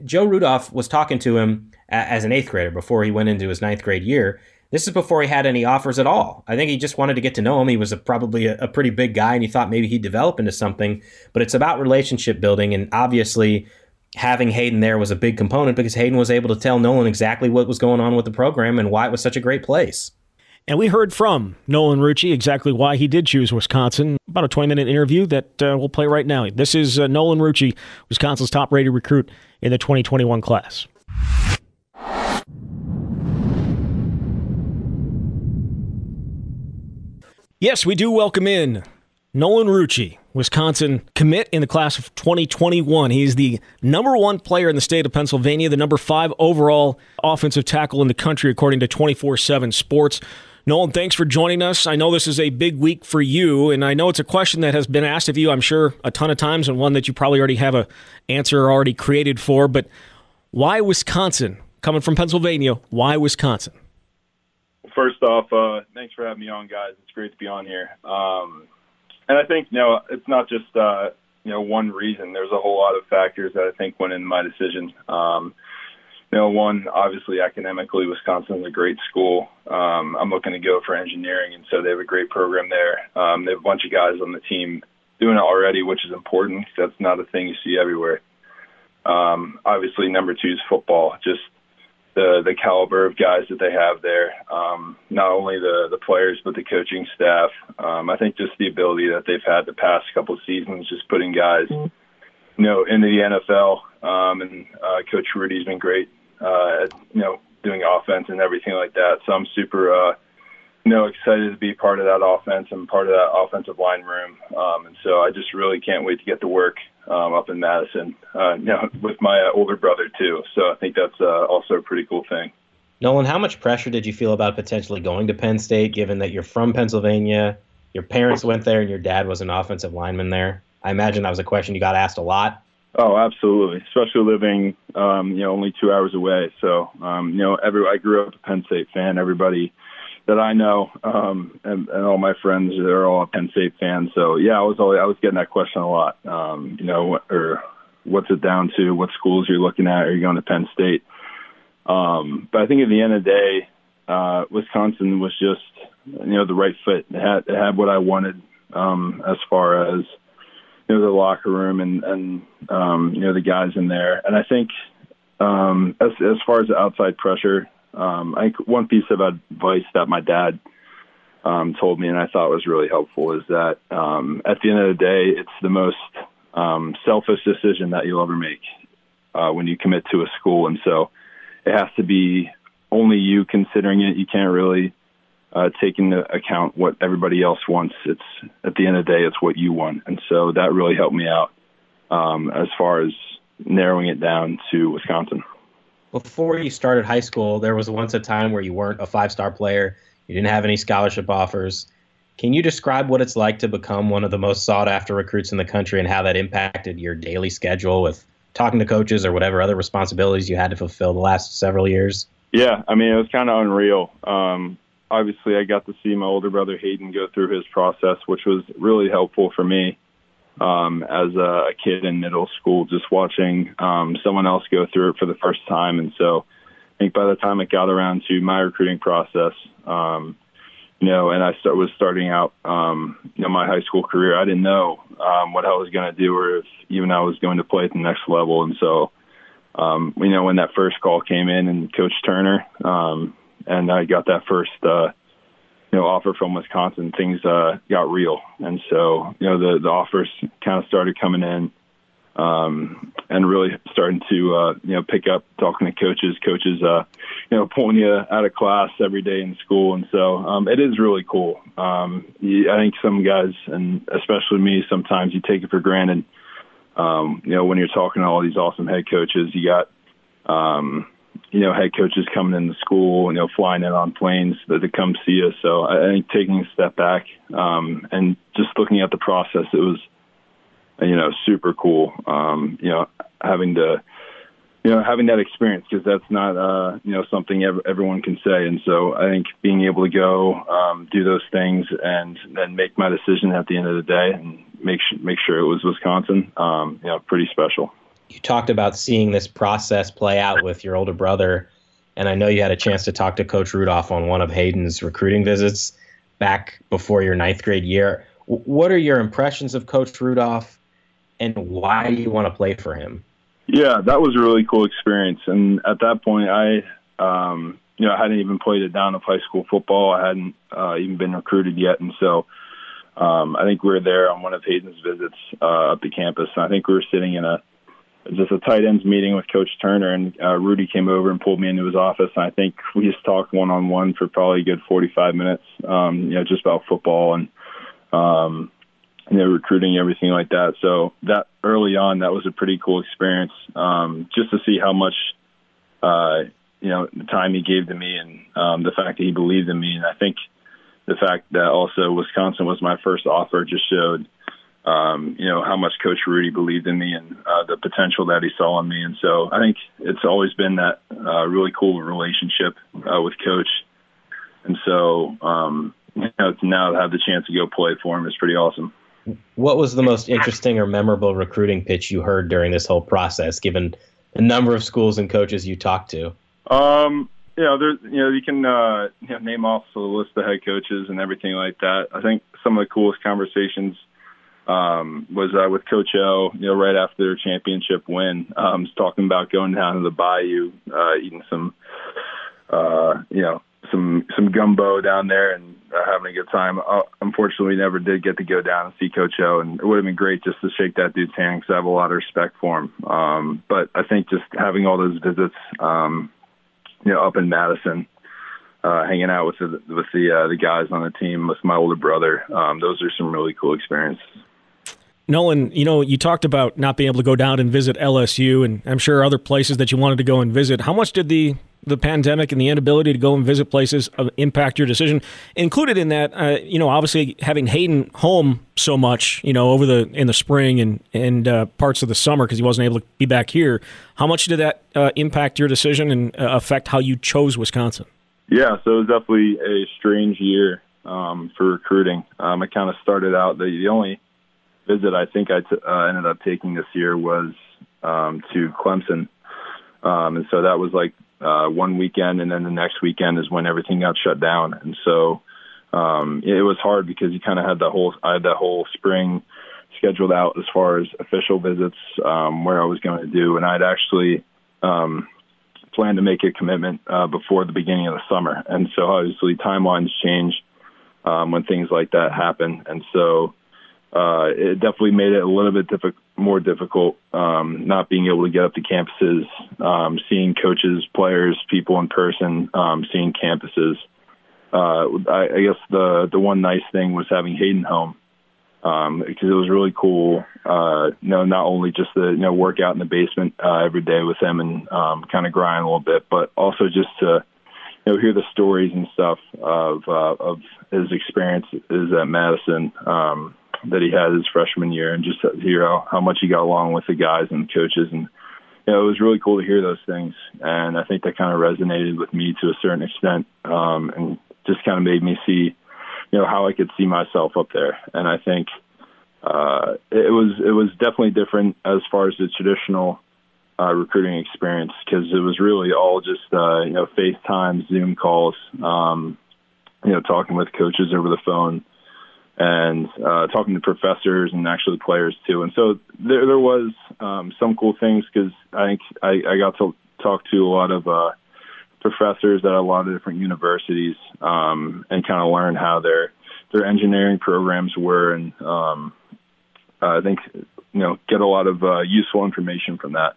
Speaker 5: Joe Rudolph was talking to him as an eighth grader before he went into his ninth grade year. This is before he had any offers at all. I think he just wanted to get to know him. He was a, probably a, a pretty big guy, and he thought maybe he'd develop into something. But it's about relationship building, and obviously, having Hayden there was a big component because Hayden was able to tell Nolan exactly what was going on with the program and why it was such a great place.
Speaker 4: And we heard from Nolan Rucci exactly why he did choose Wisconsin. About a 20 minute interview that uh, we'll play right now. This is uh, Nolan Rucci, Wisconsin's top rated recruit in the 2021 class. Yes, we do welcome in Nolan Rucci, Wisconsin commit in the class of 2021. He's the number one player in the state of Pennsylvania, the number five overall offensive tackle in the country, according to 24 7 Sports. Nolan, thanks for joining us. I know this is a big week for you, and I know it's a question that has been asked of you, I'm sure, a ton of times, and one that you probably already have an answer already created for. But why Wisconsin? Coming from Pennsylvania, why Wisconsin?
Speaker 6: First off, uh, thanks for having me on, guys. It's great to be on here. Um, and I think, you know, it's not just, uh, you know, one reason. There's a whole lot of factors that I think went into my decision. Um, you know, one obviously academically, Wisconsin is a great school. Um, I'm looking to go for engineering, and so they have a great program there. Um, they have a bunch of guys on the team doing it already, which is important. That's not a thing you see everywhere. Um, obviously, number two is football. Just the the caliber of guys that they have there. Um, not only the the players, but the coaching staff. Um, I think just the ability that they've had the past couple seasons, just putting guys, you know, into the NFL. Um, and uh, Coach Rudy's been great uh, you know, doing offense and everything like that. So I'm super, uh, you know, excited to be part of that offense and part of that offensive line room. Um, and so I just really can't wait to get to work um, up in Madison, uh, you know, (laughs) with my uh, older brother too. So I think that's uh, also a pretty cool thing.
Speaker 5: Nolan, how much pressure did you feel about potentially going to Penn State, given that you're from Pennsylvania, your parents went there, and your dad was an offensive lineman there? I imagine that was a question you got asked a lot.
Speaker 6: Oh, absolutely. Especially living, um, you know, only two hours away. So, um, you know, every I grew up a Penn State fan. Everybody that I know, um, and, and all my friends, they're all Penn State fans. So, yeah, I was always, I was getting that question a lot. Um, you know, or what's it down to? What schools you're looking at? Are you going to Penn State? Um, but I think at the end of the day, uh, Wisconsin was just, you know, the right fit. It had, it had what I wanted um, as far as you know the locker room and and um, you know the guys in there. And I think um, as as far as the outside pressure, um, I think one piece of advice that my dad um, told me and I thought was really helpful is that um, at the end of the day, it's the most um, selfish decision that you'll ever make uh, when you commit to a school, and so it has to be only you considering it. You can't really uh, take into account what everybody else wants. It's at the end of the day, it's what you want, and so that really helped me out um, as far as narrowing it down to Wisconsin.
Speaker 5: Before you started high school, there was once a time where you weren't a five-star player. You didn't have any scholarship offers. Can you describe what it's like to become one of the most sought-after recruits in the country and how that impacted your daily schedule with talking to coaches or whatever other responsibilities you had to fulfill the last several years?
Speaker 6: Yeah, I mean, it was kind of unreal. Um, obviously, I got to see my older brother Hayden go through his process, which was really helpful for me um, as a kid in middle school, just watching um, someone else go through it for the first time. And so I think by the time it got around to my recruiting process, um, you know, and I start, was starting out, um, you know, my high school career, I didn't know um, what I was going to do or if even I was going to play at the next level. And so, um, you know, when that first call came in and Coach Turner, um, and I got that first, uh, you know, offer from Wisconsin, things uh, got real, and so you know the the offers kind of started coming in, um, and really starting to uh, you know pick up talking to coaches, coaches, uh, you know, pulling you out of class every day in school, and so um, it is really cool. Um, I think some guys, and especially me, sometimes you take it for granted. Um, you know, when you're talking to all these awesome head coaches, you got um, you know, head coaches coming into school, you know, flying in on planes to, to come see us. So I think taking a step back um, and just looking at the process, it was, you know, super cool. Um, you know, having to, you know, having that experience because that's not, uh, you know, something ev- everyone can say. And so I think being able to go um, do those things and then make my decision at the end of the day and make make sure it was Wisconsin, um, you know, pretty special
Speaker 5: you talked about seeing this process play out with your older brother, and I know you had a chance to talk to Coach Rudolph on one of Hayden's recruiting visits back before your ninth grade year. What are your impressions of Coach Rudolph, and why do you want to play for him?
Speaker 6: Yeah, that was a really cool experience, and at that point, I, um, you know, I hadn't even played a down of high school football. I hadn't uh, even been recruited yet, and so. Um, I think we were there on one of Hayden's visits uh, up to campus. And I think we were sitting in a just a tight ends meeting with Coach Turner, and uh, Rudy came over and pulled me into his office. And I think we just talked one on one for probably a good 45 minutes, um, you know, just about football and, um, you know, recruiting, everything like that. So that early on, that was a pretty cool experience, um, just to see how much, uh, you know, the time he gave to me and um, the fact that he believed in me. And I think the fact that also Wisconsin was my first offer just showed um, you know, how much Coach Rudy believed in me and uh, the potential that he saw in me. And so I think it's always been that uh, really cool relationship uh, with Coach. And so, um, you know, to now to have the chance to go play for him is pretty awesome.
Speaker 5: What was the most interesting or memorable recruiting pitch you heard during this whole process, given the number of schools and coaches you talked to?
Speaker 6: Um, you know, there's, you know, you can uh, you know, name off the list of head coaches and everything like that. I think some of the coolest conversations – um, was uh, with Coach O, you know, right after their championship win, um, was talking about going down to the bayou, uh, eating some, uh, you know, some some gumbo down there and uh, having a good time. Uh, unfortunately, we never did get to go down and see Coach O, and it would have been great just to shake that dude's hand because I have a lot of respect for him. Um, but I think just having all those visits, um, you know, up in Madison, uh, hanging out with the with the uh, the guys on the team, with my older brother. Um, those are some really cool experiences.
Speaker 4: Nolan, you know, you talked about not being able to go down and visit LSU, and I'm sure other places that you wanted to go and visit. How much did the the pandemic and the inability to go and visit places uh, impact your decision? Included in that, uh, you know, obviously having Hayden home so much, you know, over the in the spring and and uh, parts of the summer because he wasn't able to be back here. How much did that uh, impact your decision and uh, affect how you chose Wisconsin?
Speaker 6: Yeah, so it was definitely a strange year um, for recruiting. Um, I kind of started out the, the only visit I think I t- uh, ended up taking this year was um, to Clemson, um, and so that was like uh, one weekend, and then the next weekend is when everything got shut down, and so um, it was hard because you kind of had the whole I had that whole spring scheduled out as far as official visits um, where I was going to do, and I'd actually um, planned to make a commitment uh, before the beginning of the summer, and so obviously timelines change um, when things like that happen, and so uh, it definitely made it a little bit diffi- more difficult um, not being able to get up to campuses, um, seeing coaches, players, people in person, um, seeing campuses. Uh, I, I guess the the one nice thing was having Hayden home um, because it was really cool. Uh, you know, not only just the you know work out in the basement uh, every day with him and um, kind of grind a little bit, but also just to you know hear the stories and stuff of uh, of his experiences at Madison. Um, that he had his freshman year, and just hear how, how much he got along with the guys and the coaches, and you know, it was really cool to hear those things. And I think that kind of resonated with me to a certain extent, um, and just kind of made me see, you know, how I could see myself up there. And I think uh, it was it was definitely different as far as the traditional uh, recruiting experience because it was really all just uh, you know FaceTime, Zoom calls, um, you know, talking with coaches over the phone and uh, talking to professors and actually players too. And so there there was um, some cool things because I think I, I got to talk to a lot of uh, professors at a lot of different universities um, and kind of learn how their their engineering programs were, and um, I think you know get a lot of uh, useful information from that.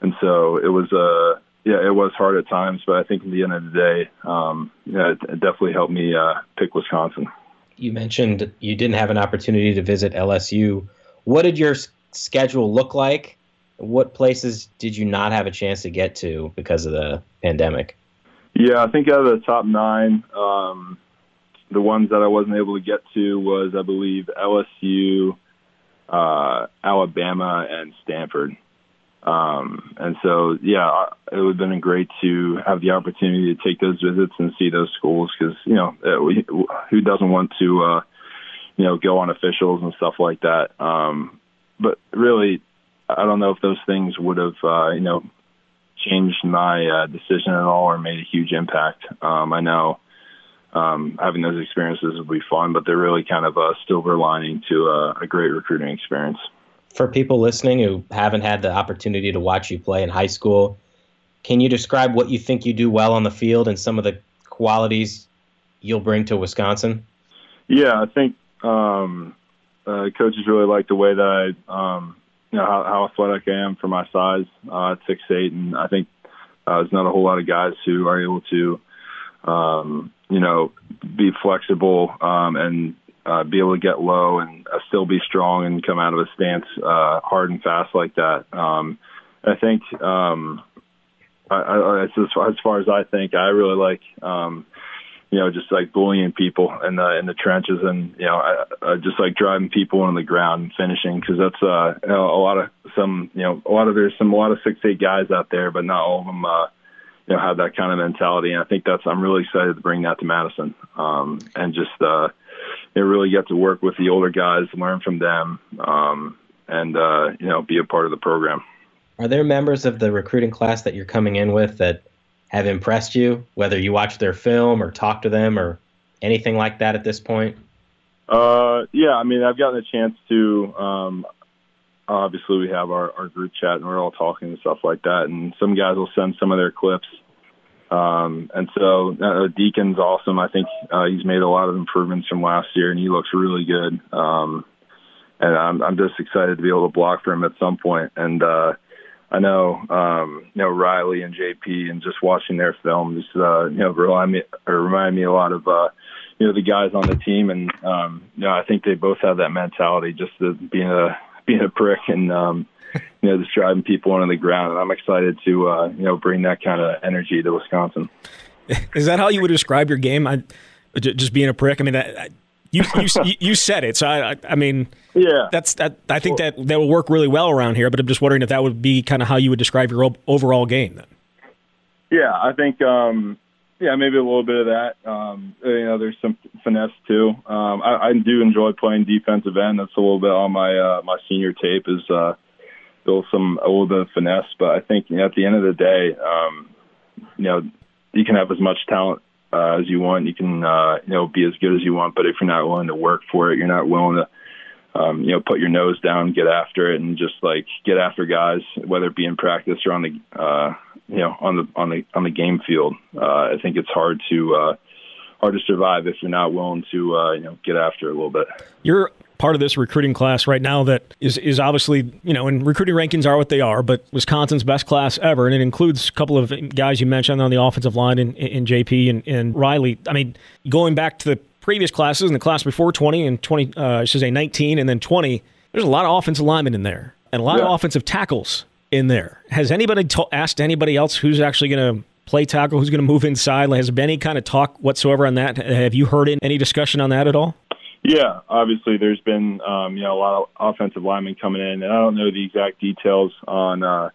Speaker 6: And so it was uh yeah, it was hard at times, but I think at the end of the day, um, yeah, it, it definitely helped me uh, pick Wisconsin
Speaker 5: you mentioned you didn't have an opportunity to visit LSU. What did your schedule look like? What places did you not have a chance to get to because of the pandemic?
Speaker 6: Yeah, I think out of the top nine, um, the ones that I wasn't able to get to was, I believe, LSU, uh, Alabama, and Stanford. Um, and so, yeah, it would have been great to have the opportunity to take those visits and see those schools because, you know, uh, we, who doesn't want to, uh, you know, go on officials and stuff like that. Um, but really, I don't know if those things would have, uh, you know, changed my uh, decision at all or made a huge impact. Um, I know um, having those experiences would be fun, but they're really kind of a silver lining to a, a great recruiting experience
Speaker 5: for people listening who haven't had the opportunity to watch you play in high school, can you describe what you think you do well on the field and some of the qualities you'll bring to Wisconsin?
Speaker 6: Yeah, I think um, uh, coaches really like the way that I, um, you know, how, how athletic I am for my size uh, six eight, and I think uh, there's not a whole lot of guys who are able to, um, you know, be flexible um, and uh, be able to get low and uh, still be strong and come out of a stance uh, hard and fast like that. Um, I think um, I, I, as, far, as far as I think, I really like um, you know just like bullying people in the in the trenches and you know I, I just like driving people on the ground and finishing because that's uh, you know, a lot of some you know a lot of there's some a lot of six eight guys out there, but not all of them. Uh, you know, have that kind of mentality, and I think that's I'm really excited to bring that to Madison, um, and just uh, you really get to work with the older guys, learn from them, um, and uh, you know, be a part of the program.
Speaker 5: Are there members of the recruiting class that you're coming in with that have impressed you, whether you watch their film or talk to them or anything like that at this point?
Speaker 6: Uh, yeah, I mean, I've gotten a chance to. Um, obviously, we have our, our group chat and we're all talking and stuff like that. And some guys will send some of their clips um, and so uh, Deacon's awesome. I think uh, he's made a lot of improvements from last year, and he looks really good. Um, and I'm, I'm just excited to be able to block for him at some point. And uh, I know, um, you know, Riley and JP and just watching their film just, uh, you know, remind me, or remind me a lot of, uh, you know, the guys on the team. And, um, you know, I think they both have that mentality just to being a, being a prick and, um, you know, just driving people onto the ground. And I'm excited to, uh, you know, bring that kind of energy to Wisconsin.
Speaker 4: Is that how you would describe your game? I, just being a prick. I mean, I, you, (laughs) you you said it, so I I mean,
Speaker 6: yeah,
Speaker 4: that's that. I think that that will work really well around here. But I'm just wondering if that would be kind of how you would describe your overall game. Then.
Speaker 6: Yeah, I think um, yeah, maybe a little bit of that. Um, you know, there's some finesse too. Um, I, I do enjoy playing defensive end. That's a little bit on my uh, my senior tape is uh, build some a little bit of finesse. But I think you know, at the end of the day, um, you know, you can have as much talent uh, as you want. You can, uh, you know, be as good as you want, but if you're not willing to work for it, you're not willing to, um, you know, put your nose down, get after it, and just like get after guys, whether it be in practice or on the, uh, you know, on the on the on the game field. Uh, I think it's hard to uh, hard to survive if you're not willing to, uh, you know, get after a little bit.
Speaker 4: You're part of this recruiting class right now that is is obviously you know and recruiting rankings are what they are, but Wisconsin's best class ever, and it includes a couple of guys you mentioned on the offensive line in, in JP and, and Riley. I mean, going back to the previous classes and the class before 20 and 20, uh, I should say 19 and then 20, there's a lot of offensive linemen in there and a lot yeah. of offensive tackles in there. Has anybody asked anybody else who's actually going to play tackle, who's going to move inside? Has there been any kind of talk whatsoever on that? Have you heard any discussion on that at all?
Speaker 6: Yeah, obviously there's been um, you know a lot of offensive linemen coming in, and I don't know the exact details on uh,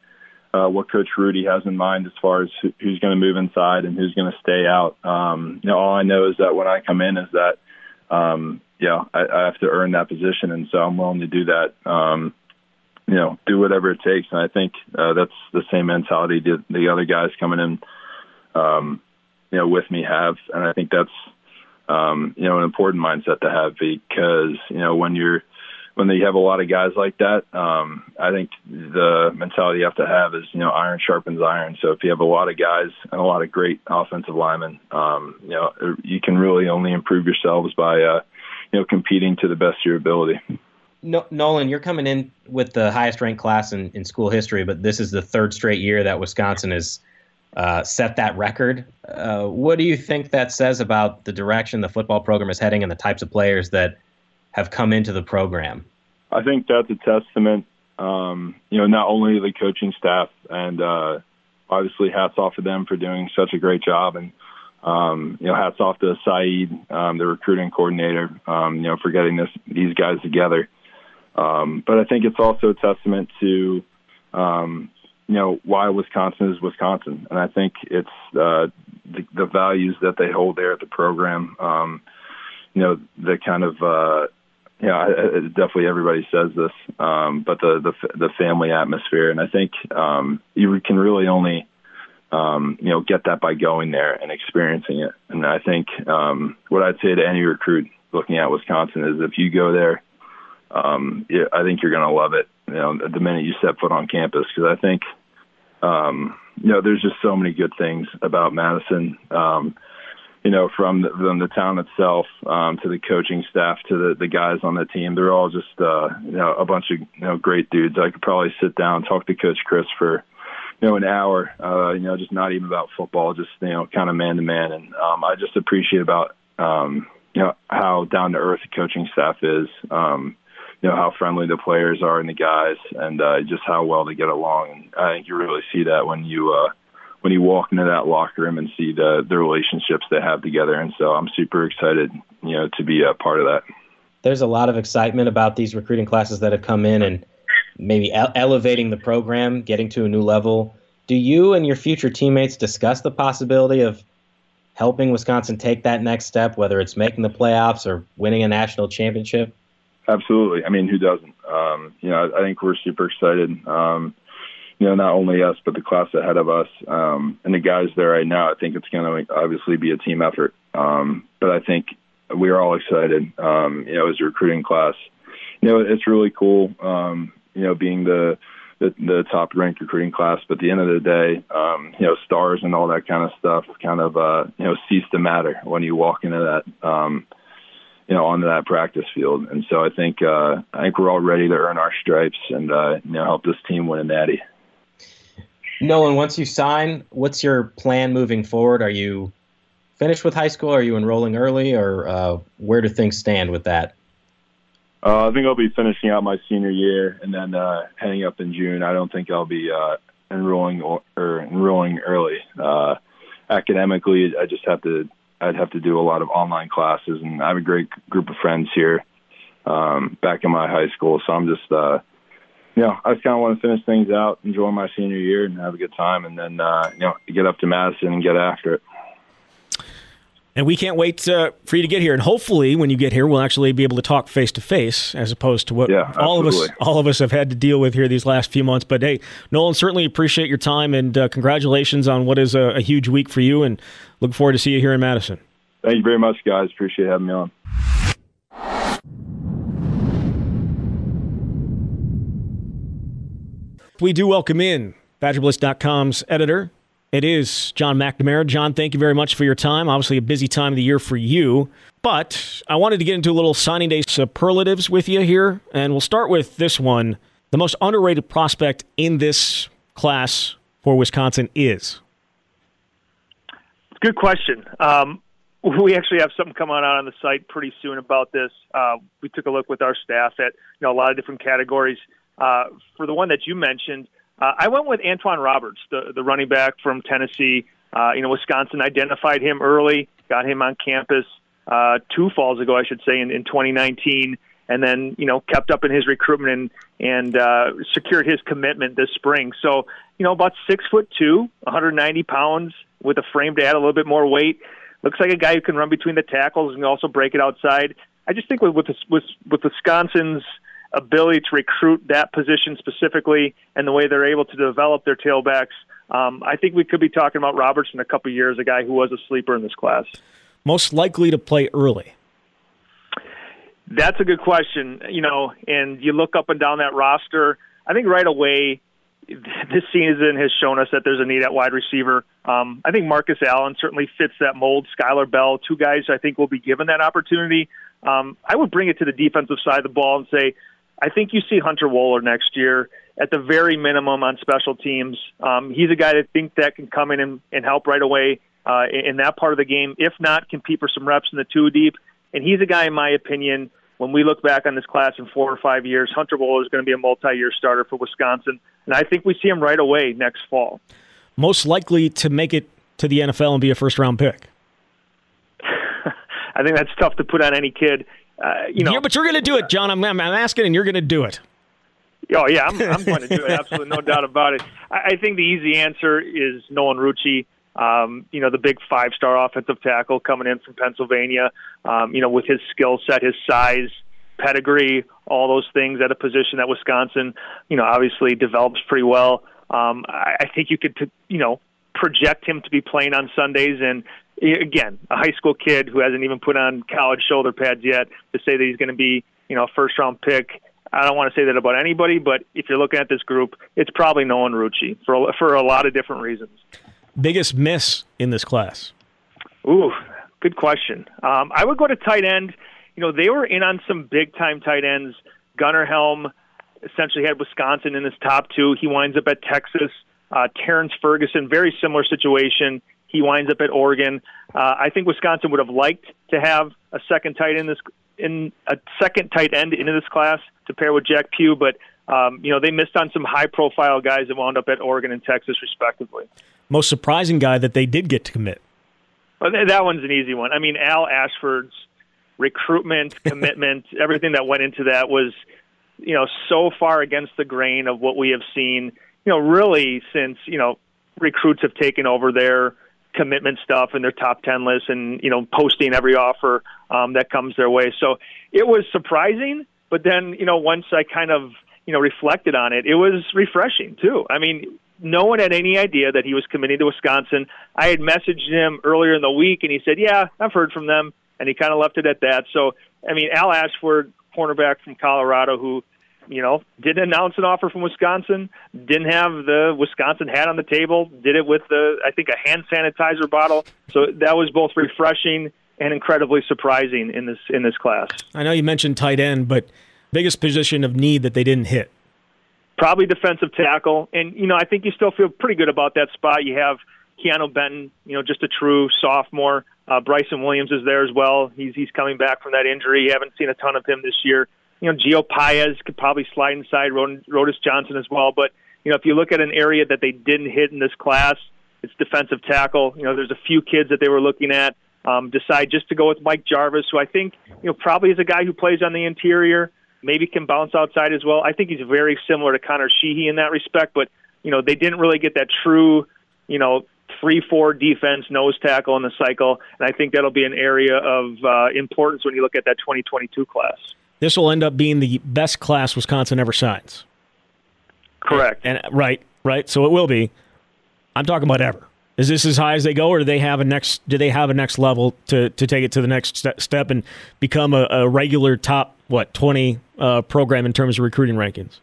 Speaker 6: uh, what Coach Rudy has in mind as far as who's going to move inside and who's going to stay out. Um, you know, all I know is that when I come in is that um, know I, I have to earn that position, and so I'm willing to do that. Um, you know, do whatever it takes, and I think uh, that's the same mentality that the other guys coming in, um, you know, with me have, and I think that's um, you know, an important mindset to have because, you know, when you're, when you have a lot of guys like that, um, I think the mentality you have to have is, you know, iron sharpens iron. So if you have a lot of guys and a lot of great offensive linemen, um, you know, you can really only improve yourselves by, uh, you know, competing to the best of your ability.
Speaker 5: No, Nolan, you're coming in with the highest ranked class in, in school history, but this is the third straight year that Wisconsin is uh, set that record. Uh, what do you think that says about the direction the football program is heading and the types of players that have come into the program?
Speaker 6: I think that's a testament, um, you know, not only the coaching staff and uh, obviously hats off to them for doing such a great job and um, you know, hats off to Saeed, um, the recruiting coordinator, um, you know, for getting this these guys together. Um, but I think it's also a testament to um, you know why Wisconsin is Wisconsin, and I think it's uh, the, the values that they hold there at the program. Um, you know, the kind of uh, you know, definitely everybody says this, um, but the the the family atmosphere, and I think um, you can really only um, you know get that by going there and experiencing it. And I think um, what I'd say to any recruit looking at Wisconsin is if you go there, um, yeah, I think you're going to love it. You know, the minute you step foot on campus, because I think um, you know, there's just so many good things about Madison. Um, you know, from the, from the town itself um, to the coaching staff to the, the guys on the team, they're all just uh, you know a bunch of you know great dudes. I could probably sit down talk to Coach Chryst for you know an hour. Uh, you know, just not even about football, just you know kind of man to man. And um, I just appreciate about um, you know how down to earth the coaching staff is. Um, you know how friendly the players are and the guys, and uh, just how well they get along. And I think you really see that when you uh, when you walk into that locker room and see the the relationships they have together. And so I'm super excited, you know, to be a part of that.
Speaker 5: There's a lot of excitement about these recruiting classes that have come in and maybe ele- elevating the program, getting to a new level. Do you and your future teammates discuss the possibility of helping Wisconsin take that next step, whether it's making the playoffs or winning a national championship?
Speaker 6: Absolutely. I mean, who doesn't? Um, you know, I think we're super excited. Um, you know, not only us, but the class ahead of us um, and the guys there right now. I think it's going to obviously be a team effort. Um, but I think we're all excited. Um, you know, as a recruiting class, you know, it's really cool. Um, you know, being the the, the top ranked recruiting class, but at the end of the day, um, you know, stars and all that kind of stuff kind of uh, you know cease to matter when you walk into that. Um, you know, onto that practice field. And so I think uh, I think we're all ready to earn our stripes and uh, you know help this team win a natty.
Speaker 5: Nolan, once you sign, what's your plan moving forward? Are you finished with high school? Are you enrolling early, or uh, where do things stand with that?
Speaker 6: Uh, I think I'll be finishing out my senior year and then uh, heading up in June. I don't think I'll be uh, enrolling or, or enrolling early. Uh, academically, I just have to. I'd have to do a lot of online classes, and I have a great group of friends here um, back in my high school. So I'm just, uh, you know, I just kind of want to finish things out, enjoy my senior year, and have a good time, and then uh, you know, get up to Madison and get after it.
Speaker 4: And we can't wait uh, for you to get here. And hopefully, when you get here, we'll actually be able to talk face to face, as opposed to what
Speaker 6: yeah,
Speaker 4: all of us all of us have had to deal with here these last few months. But hey, Nolan, certainly appreciate your time and uh, congratulations on what is a, a, huge week for you. And look forward to see you here in Madison.
Speaker 6: Thank you very much, guys. Appreciate having me on.
Speaker 4: We do welcome in BadgerBlitz.com's editor, it is Jon McNamara. Jon, thank you very much for your time. Obviously, a busy time of the year for you. But I wanted to get into a little signing day superlatives with you here. And we'll start with this one. The most underrated prospect in this class for Wisconsin is?
Speaker 7: Good question. Um, (laughs) we actually have something coming out on the site pretty soon about this. Uh, we took a look with our staff at you know a lot of different categories. Uh, for the one that you mentioned, uh, I went with Antwan Roberts, the the running back from Tennessee. Uh, you know, Wisconsin identified him early, got him on campus uh, two falls ago, I should say, in, in 2019, and then you know kept up in his recruitment and and uh, secured his commitment this spring. So you know, about six foot two, 190 pounds, with a frame to add a little bit more weight. Looks like a guy who can run between the tackles and also break it outside. I just think with with, with, with Wisconsin's ability to recruit that position specifically and the way they're able to develop their tailbacks, um, I think we could be talking about Roberts in a couple years, a guy who was a sleeper in this class.
Speaker 4: Most likely to play early.
Speaker 7: That's a good question. You know, and you look up and down that roster. I think right away, (laughs) this season has shown us that there's a need at wide receiver. Um, I think Markus Allen certainly fits that mold. Skyler Bell, two guys I think will be given that opportunity. Um, I would bring it to the defensive side of the ball and say I think you see Hunter Wohler next year at the very minimum on special teams. Um, he's a guy that I think that can come in and, and help right away uh, in that part of the game. If not, compete for some reps in the two deep. And he's a guy, in my opinion, when we look back on this class in four or five years, Hunter Wohler is going to be a multi-year starter for Wisconsin, and I think we see him right away next fall.
Speaker 4: Most likely to make it to the NFL and be a first-round pick. (laughs)
Speaker 7: I think that's tough to put on any kid. Uh, you know,
Speaker 4: yeah, but you're going to do it, Jon. I'm, I'm asking, and you're going to do it.
Speaker 7: Oh yeah, I'm, I'm going to do it. Absolutely, no doubt about it. I, I think the easy answer is Nolan Rucci. Um, you know, the big five-star offensive tackle coming in from Pennsylvania. Um, you know, with his skill set, his size, pedigree, all those things at a position that Wisconsin, you know, obviously develops pretty well. Um, I, I think you could, you know, project him to be playing on Sundays and again, a high school kid who hasn't even put on college shoulder pads yet to say that he's going to be, you know, a first round pick. I don't want to say that about anybody, but if you're looking at this group, it's probably Nolan Rucci for for a lot of different reasons.
Speaker 4: Biggest miss in this class?
Speaker 7: Ooh, good question. Um, I would go to tight end. You know, they were in on some big time tight ends. Gunnar Helm essentially had Wisconsin in his top two. He winds up at Texas. Uh, Terrence Ferguson, very similar situation. He winds up at Oregon. Uh, I think Wisconsin would have liked to have a second tight end this in a second tight end into this class to pair with Jack Pugh, but um, you know they missed on some high profile guys that wound up at Oregon and Texas respectively.
Speaker 4: Most surprising guy that they did get to commit.
Speaker 7: Well, that one's an easy one. I mean, Al Ashford's recruitment, (laughs) commitment, everything that went into that was, you know, so far against the grain of what we have seen, you know, really since, you know, recruits have taken over their commitment stuff and their top 10 lists and, you know, posting every offer um, that comes their way. So it was surprising, but then, you know, once I kind of, you know, reflected on it, it was refreshing too. I mean, no one had any idea that he was committing to Wisconsin. I had messaged him earlier in the week and he said, yeah, I've heard from them. And he kind of left it at that. So, I mean, Al Ashford, cornerback from Colorado, who you know, didn't announce an offer from Wisconsin, didn't have the Wisconsin hat on the table, did it with the I think a hand sanitizer bottle. So that was both refreshing and incredibly surprising in this in this class.
Speaker 4: I know you mentioned tight end, but biggest position of need that they didn't hit.
Speaker 7: probably defensive tackle. And, you know, I think you still feel pretty good about that spot. You have Keanu Benton, you know, just a true sophomore. Uh, Bryson Williams is there as well. He's he's coming back from that injury. You haven't seen a ton of him this year. You know, Gio Paez could probably slide inside Rodas Johnson as well. But you know, if you look at an area that they didn't hit in this class, it's defensive tackle. You know, there's a few kids that they were looking at. Um, decide just to go with Mike Jarvis, who I think you know probably is a guy who plays on the interior, maybe can bounce outside as well. I think he's very similar to Conor Sheehy in that respect, but you know they didn't really get that true, you know, three four defense nose tackle in the cycle, and I think that'll be an area of uh, importance when you look at that 2022 class.
Speaker 4: This will end up being the best class Wisconsin ever signs.
Speaker 7: Correct.
Speaker 4: And, right, right. So it will be. I'm talking about ever. Is this as high as they go, or do they have a next? Do they have a next level to, to take it to the next step and become a, a regular top what 20 uh, program in terms of recruiting rankings?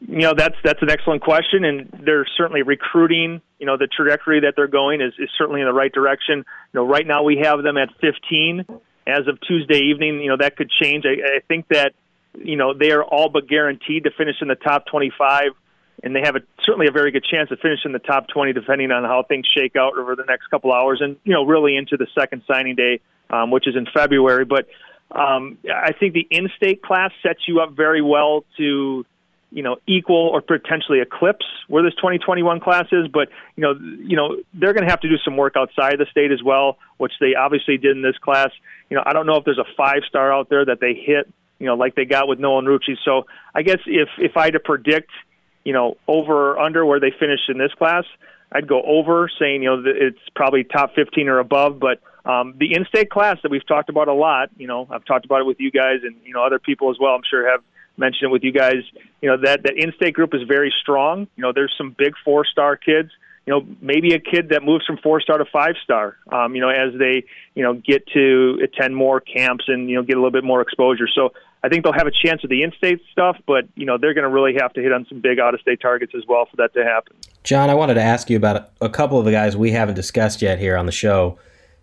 Speaker 7: You know that's that's an excellent question, and they're certainly recruiting. You know the trajectory that they're going is, is certainly in the right direction. You know right now we have them at 15 as of Tuesday evening. You know that could change. I, I think that you know they are all but guaranteed to finish in the top 25 and they have a, certainly a very good chance of finishing the top 20 depending on how things shake out over the next couple hours and you know really into the second signing day um, which is in february but um, i think the in-state class sets you up very well to you know equal or potentially eclipse where this 2021 class is but you know you know they're going to have to do some work outside the state as well which they obviously did in this class you know i don't know if there's a five star out there that they hit you know like they got with Nolan Rucci so i guess if if i had to predict you know, over or under where they finished in this class. I'd go over, saying you know it's probably top 15 or above. But um, the in-state class that we've talked about a lot, you know, I've talked about it with you guys and you know other people as well. I'm sure have mentioned it with you guys. You know that that in-state group is very strong. You know, there's some big four-star kids. You know, maybe a kid that moves from four-star to five-star. Um, you know, as they you know get to attend more camps and you know get a little bit more exposure. So I think they'll have a chance with the in-state stuff, but you know they're going to really have to hit on some big out-of-state targets as well for that to happen.
Speaker 5: Jon, I wanted to ask you about a couple of the guys we haven't discussed yet here on the show.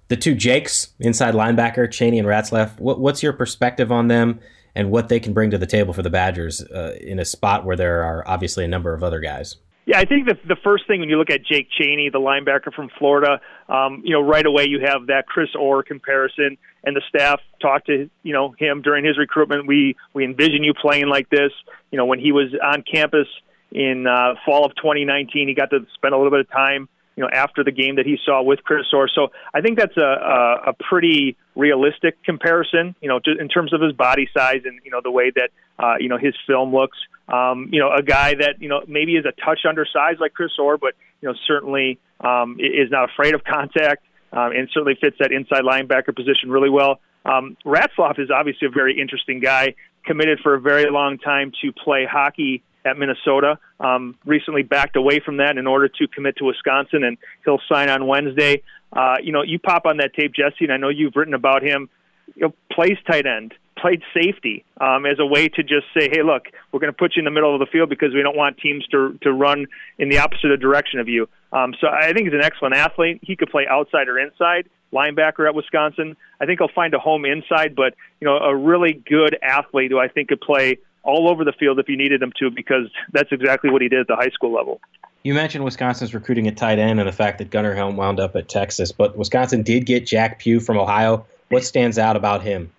Speaker 5: The two Jakes, inside linebacker, Chaney and Ratzlaff. What, what's your perspective on them and what they can bring to the table for the Badgers uh, in a spot where there are obviously a number of other guys?
Speaker 7: Yeah, I think the the first thing when you look at Jake Chaney, the linebacker from Florida, um, you know, right away you have that Chris Orr comparison, and the staff talked to you know him during his recruitment. We we envision you playing like this. You know, when he was on campus in uh, fall of 2019, he got to spend a little bit of time you know, after the game that he saw with Chris Orr. So I think that's a, a, a pretty realistic comparison, you know, in terms of his body size and, you know, the way that, uh, you know, his film looks. Um, you know, a guy that, you know, maybe is a touch undersized like Chris Orr, but, you know, certainly um, is not afraid of contact um, and certainly fits that inside linebacker position really well. Um, Ratzlaff is obviously a very interesting guy, committed for a very long time to play hockey at Minnesota. Um, recently backed away from that in order to commit to Wisconsin, and he'll sign on Wednesday. Uh, you know, you pop on that tape, Jesse, and I know you've written about him. You know, plays tight end, played safety um, as a way to just say, hey, look, we're going to put you in the middle of the field because we don't want teams to to run in the opposite direction of you. Um, so I think he's an excellent athlete. He could play outside or inside linebacker at Wisconsin. I think he'll find a home inside, but you know, a really good athlete who I think could play all over the field if you needed him to, because that's exactly what he did at the high school level.
Speaker 5: You mentioned Wisconsin's recruiting at tight end and the fact that Gunnar Helm wound up at Texas, but Wisconsin did get Jack Pugh from Ohio. What stands out about him?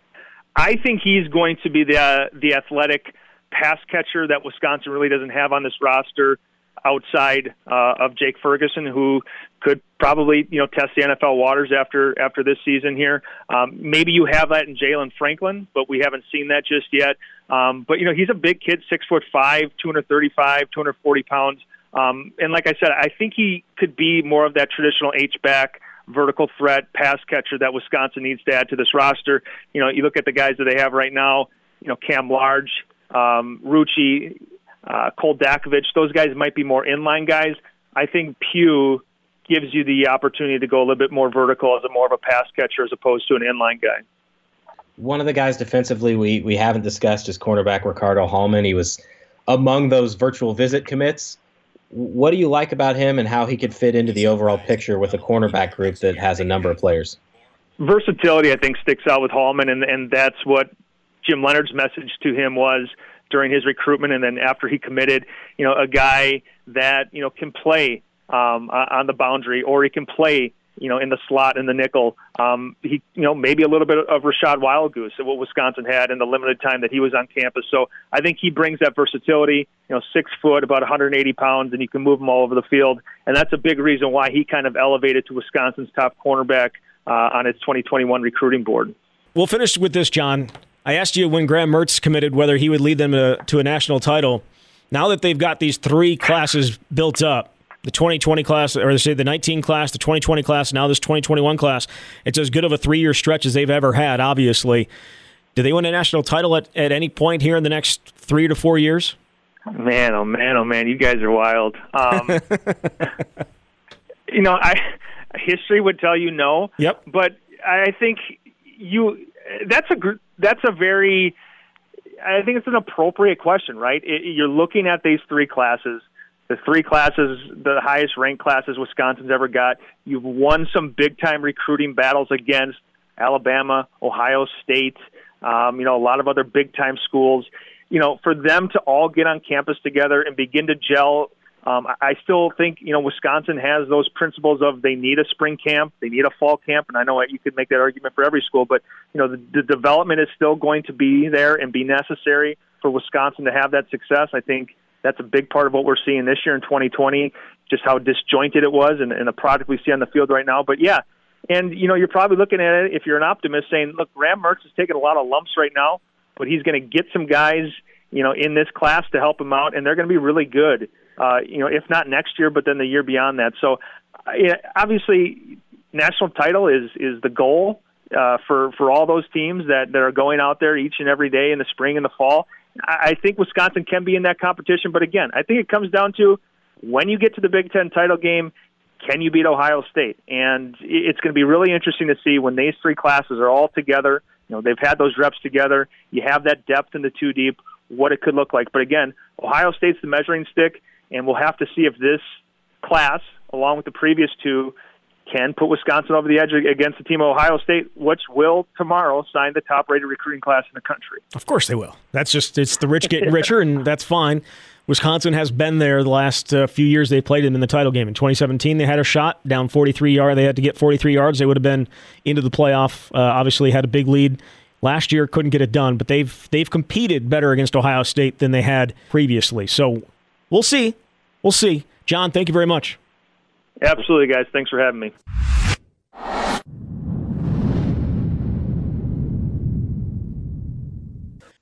Speaker 7: I think he's going to be the uh, the athletic pass catcher that Wisconsin really doesn't have on this roster outside uh, of Jake Ferguson, who could probably you know test the NFL waters after after this season here. Um, maybe you have that in Jalen Franklin, but we haven't seen that just yet. Um, but you know he's a big kid, six foot five, 235, 240 pounds, um, and like I said, I think he could be more of that traditional H back vertical threat pass catcher that Wisconsin needs to add to this roster. You know, you look at the guys that they have right now. You know, Cam Large, um, Rucci, uh, Cole Dakovich, those guys might be more inline guys. I think Pugh gives you the opportunity to go a little bit more vertical as a more of a pass catcher as opposed to an inline guy.
Speaker 5: One of the guys defensively we, we haven't discussed is cornerback Ricardo Hallman. He was among those virtual visit commits. What do you like about him and how he could fit into the overall picture with a cornerback group that has a number of players?
Speaker 7: Versatility, I think, sticks out with Hallman, and, and that's what Jim Leonhard's message to him was during his recruitment, and then after he committed, you know, a guy that you know can play um, on the boundary or he can play you know, in the slot in the nickel. Um, he, you know, maybe a little bit of Rashad Wildgoose at what Wisconsin had in the limited time that he was on campus. So I think he brings that versatility. You know, six foot, about 180 pounds, and you can move him all over the field. And that's a big reason why he kind of elevated to Wisconsin's top cornerback uh, on its 2021 recruiting board.
Speaker 4: We'll finish with this, Jon. I asked you when Graham Mertz committed whether he would lead them to, to a national title. Now that they've got these three classes built up, the 2020 class, or say the 19 class, the 2020 class, now this 2021 class. It's as good of a three year stretch as they've ever had, obviously. Do they win a national title at, at any point here in the next three to four years?
Speaker 7: Man, oh man, oh man, you guys are wild. Um, (laughs) you know, I history would tell you no.
Speaker 4: Yep.
Speaker 7: But I think you that's a that's a very I think it's an appropriate question, right? It, you're looking at these three classes the three classes, the highest ranked classes Wisconsin's ever got. You've won some big time recruiting battles against Alabama, Ohio State, um, you know, a lot of other big time schools. You know, for them to all get on campus together and begin to gel, um, I still think, you know, Wisconsin has those principles of they need a spring camp, they need a fall camp, and I know you could make that argument for every school, but, you know, the, the development is still going to be there and be necessary for Wisconsin to have that success. I think that's a big part of what we're seeing this year in 2020, just how disjointed it was and, and the product we see on the field right now. But yeah, and you know, you're probably looking at it if you're an optimist, saying, "Look, Graham Mertz is taking a lot of lumps right now, but he's going to get some guys, you know, in this class to help him out, and they're going to be really good. Uh, you know, if not next year, but then the year beyond that. So, uh, obviously, national title is is the goal uh, for for all those teams that that are going out there each and every day in the spring and the fall. I think Wisconsin can be in that competition, but again, I think it comes down to when you get to the Big Ten title game, can you beat Ohio State? And it's going to be really interesting to see when these three classes are all together. You know, they've had those reps together. You have that depth in the two deep. What it could look like. But again, Ohio State's the measuring stick, and we'll have to see if this class, along with the previous two, can put Wisconsin over the edge against the team of Ohio State, which will tomorrow sign the top rated recruiting class in the country.
Speaker 4: Of course they will. That's just, it's the rich getting richer, and that's fine. Wisconsin has been there the last uh, few years they played them in the title game. In 2017, they had a shot down 43 yards. They had to get 43 yards. They would have been into the playoff. Uh, obviously, had a big lead last year. Couldn't get it done, but they've they've competed better against Ohio State than they had previously. So we'll see. We'll see. Jon, thank you very much.
Speaker 7: Absolutely, guys. Thanks for having me.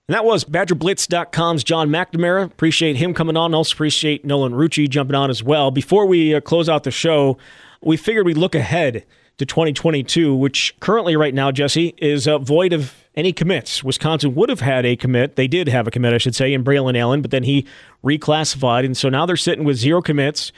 Speaker 4: And that was BadgerBlitz.com's Jon McNamara. Appreciate him coming on. Also appreciate Nolan Rucci jumping on as well. Before we uh, close out the show, we figured we'd look ahead to 2022, which currently, right now, Jesse, is uh, void of any commits. Wisconsin would have had a commit. They did have a commit, I should say, in Braylon Allen, but then he reclassified. And so now they're sitting with zero commits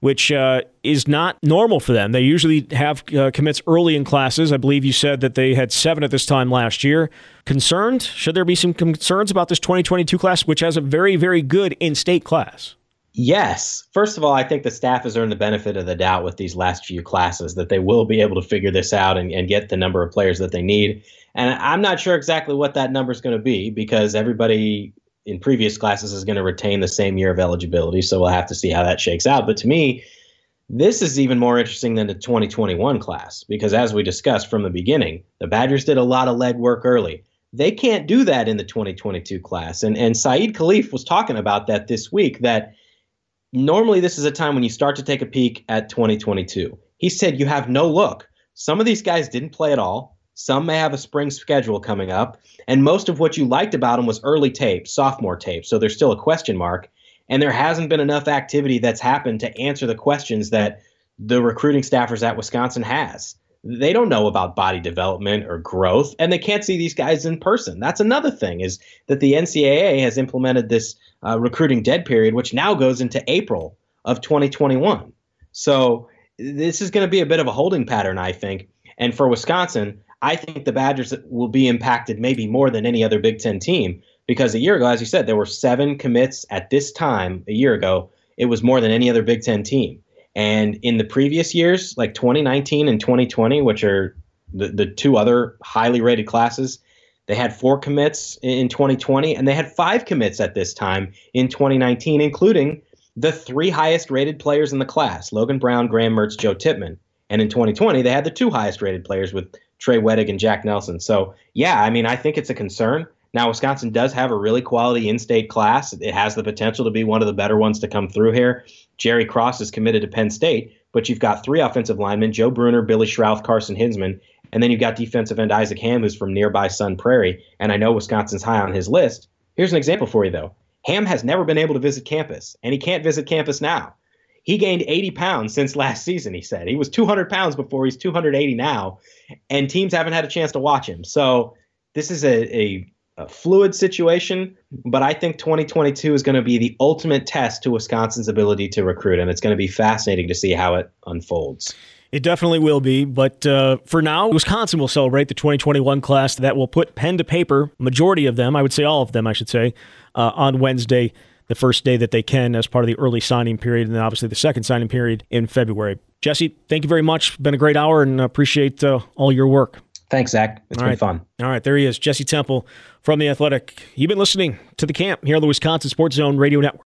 Speaker 4: which uh, is not normal for them. They usually have uh, commits early in classes. I believe you said that they had seven at this time last year. Concerned? Should there be some concerns about this 2022 class, which has a very, very good in state class?
Speaker 5: Yes. First of all, I think the staff has earned the benefit of the doubt with these last few classes that they will be able to figure this out and, and get the number of players that they need. And I'm not sure exactly what that number is going to be because everybody in previous classes is going to retain the same year of eligibility. So we'll have to see how that shakes out. But to me, this is even more interesting than the 2021 class because, as we discussed from the beginning, the Badgers did a lot of legwork early. They can't do that in the 2022 class. And, and Saeed Khalif was talking about that this week that normally this is a time when you start to take a peek at 2022. He said you have no look. Some of these guys didn't play at all. Some may have a spring schedule coming up, and most of what you liked about them was early tape, sophomore tape. So there's still a question mark, and there hasn't been enough activity that's happened to answer the questions that the recruiting staffers at Wisconsin has. They don't know about body development or growth, and they can't see these guys in person. That's another thing is that the NCAA has implemented this uh, recruiting dead period, which now goes into April of 2021. So this is going to be a bit of a holding pattern, I think. And for Wisconsin, I think the Badgers will be impacted maybe more than any other Big Ten team because a year ago, as you said, there were seven commits at this time a year ago. It was more than any other Big Ten team. And in the previous years, like 2019 and 2020, which are the, the two other highly rated classes, They had four commits in 2020, and they had five commits at this time in 2019, including the three highest rated players in the class Logan Brown, Graham Mertz, Joe Tippmann. And in 2020, they had the two highest rated players with Trey Wedig and Jack Nelson. So, yeah, I mean, I think it's a concern. Now, Wisconsin does have a really quality in state class. It has the potential to be one of the better ones to come through here. Jerry Cross is committed to Penn State, but you've got three offensive linemen Joe Brunner, Billy Schrauth, Carson Hinzman, and then you've got defensive end Isaac Hamm, who's from nearby Sun Prairie. And I know Wisconsin's high on his list. Here's an example for you, though. Hamm has never been able to visit campus, and he can't visit campus now. He gained 80 pounds since last season, he said. He was 200 pounds before, he's 280 now, and teams haven't had a chance to watch him. So this is a, a, a fluid situation, but I think 2022 is going to be the ultimate test to Wisconsin's ability to recruit, and it's going to be fascinating to see how it unfolds.
Speaker 4: It definitely will be. But uh, for now, Wisconsin will celebrate the 2021 class that will put pen to paper, majority of them, I would say all of them, I should say, uh, on Wednesday, the first day that they can as part of the early signing period, and then obviously the second signing period in February. Jesse, thank you very much. Been a great hour and appreciate uh, all your work.
Speaker 5: Thanks, Zach. It's
Speaker 4: all
Speaker 5: been
Speaker 4: right.
Speaker 5: fun.
Speaker 4: All right, there he is, Jesse Temple from The Athletic. You've been listening to The Camp here on the Wisconsin Sports Zone Radio Network.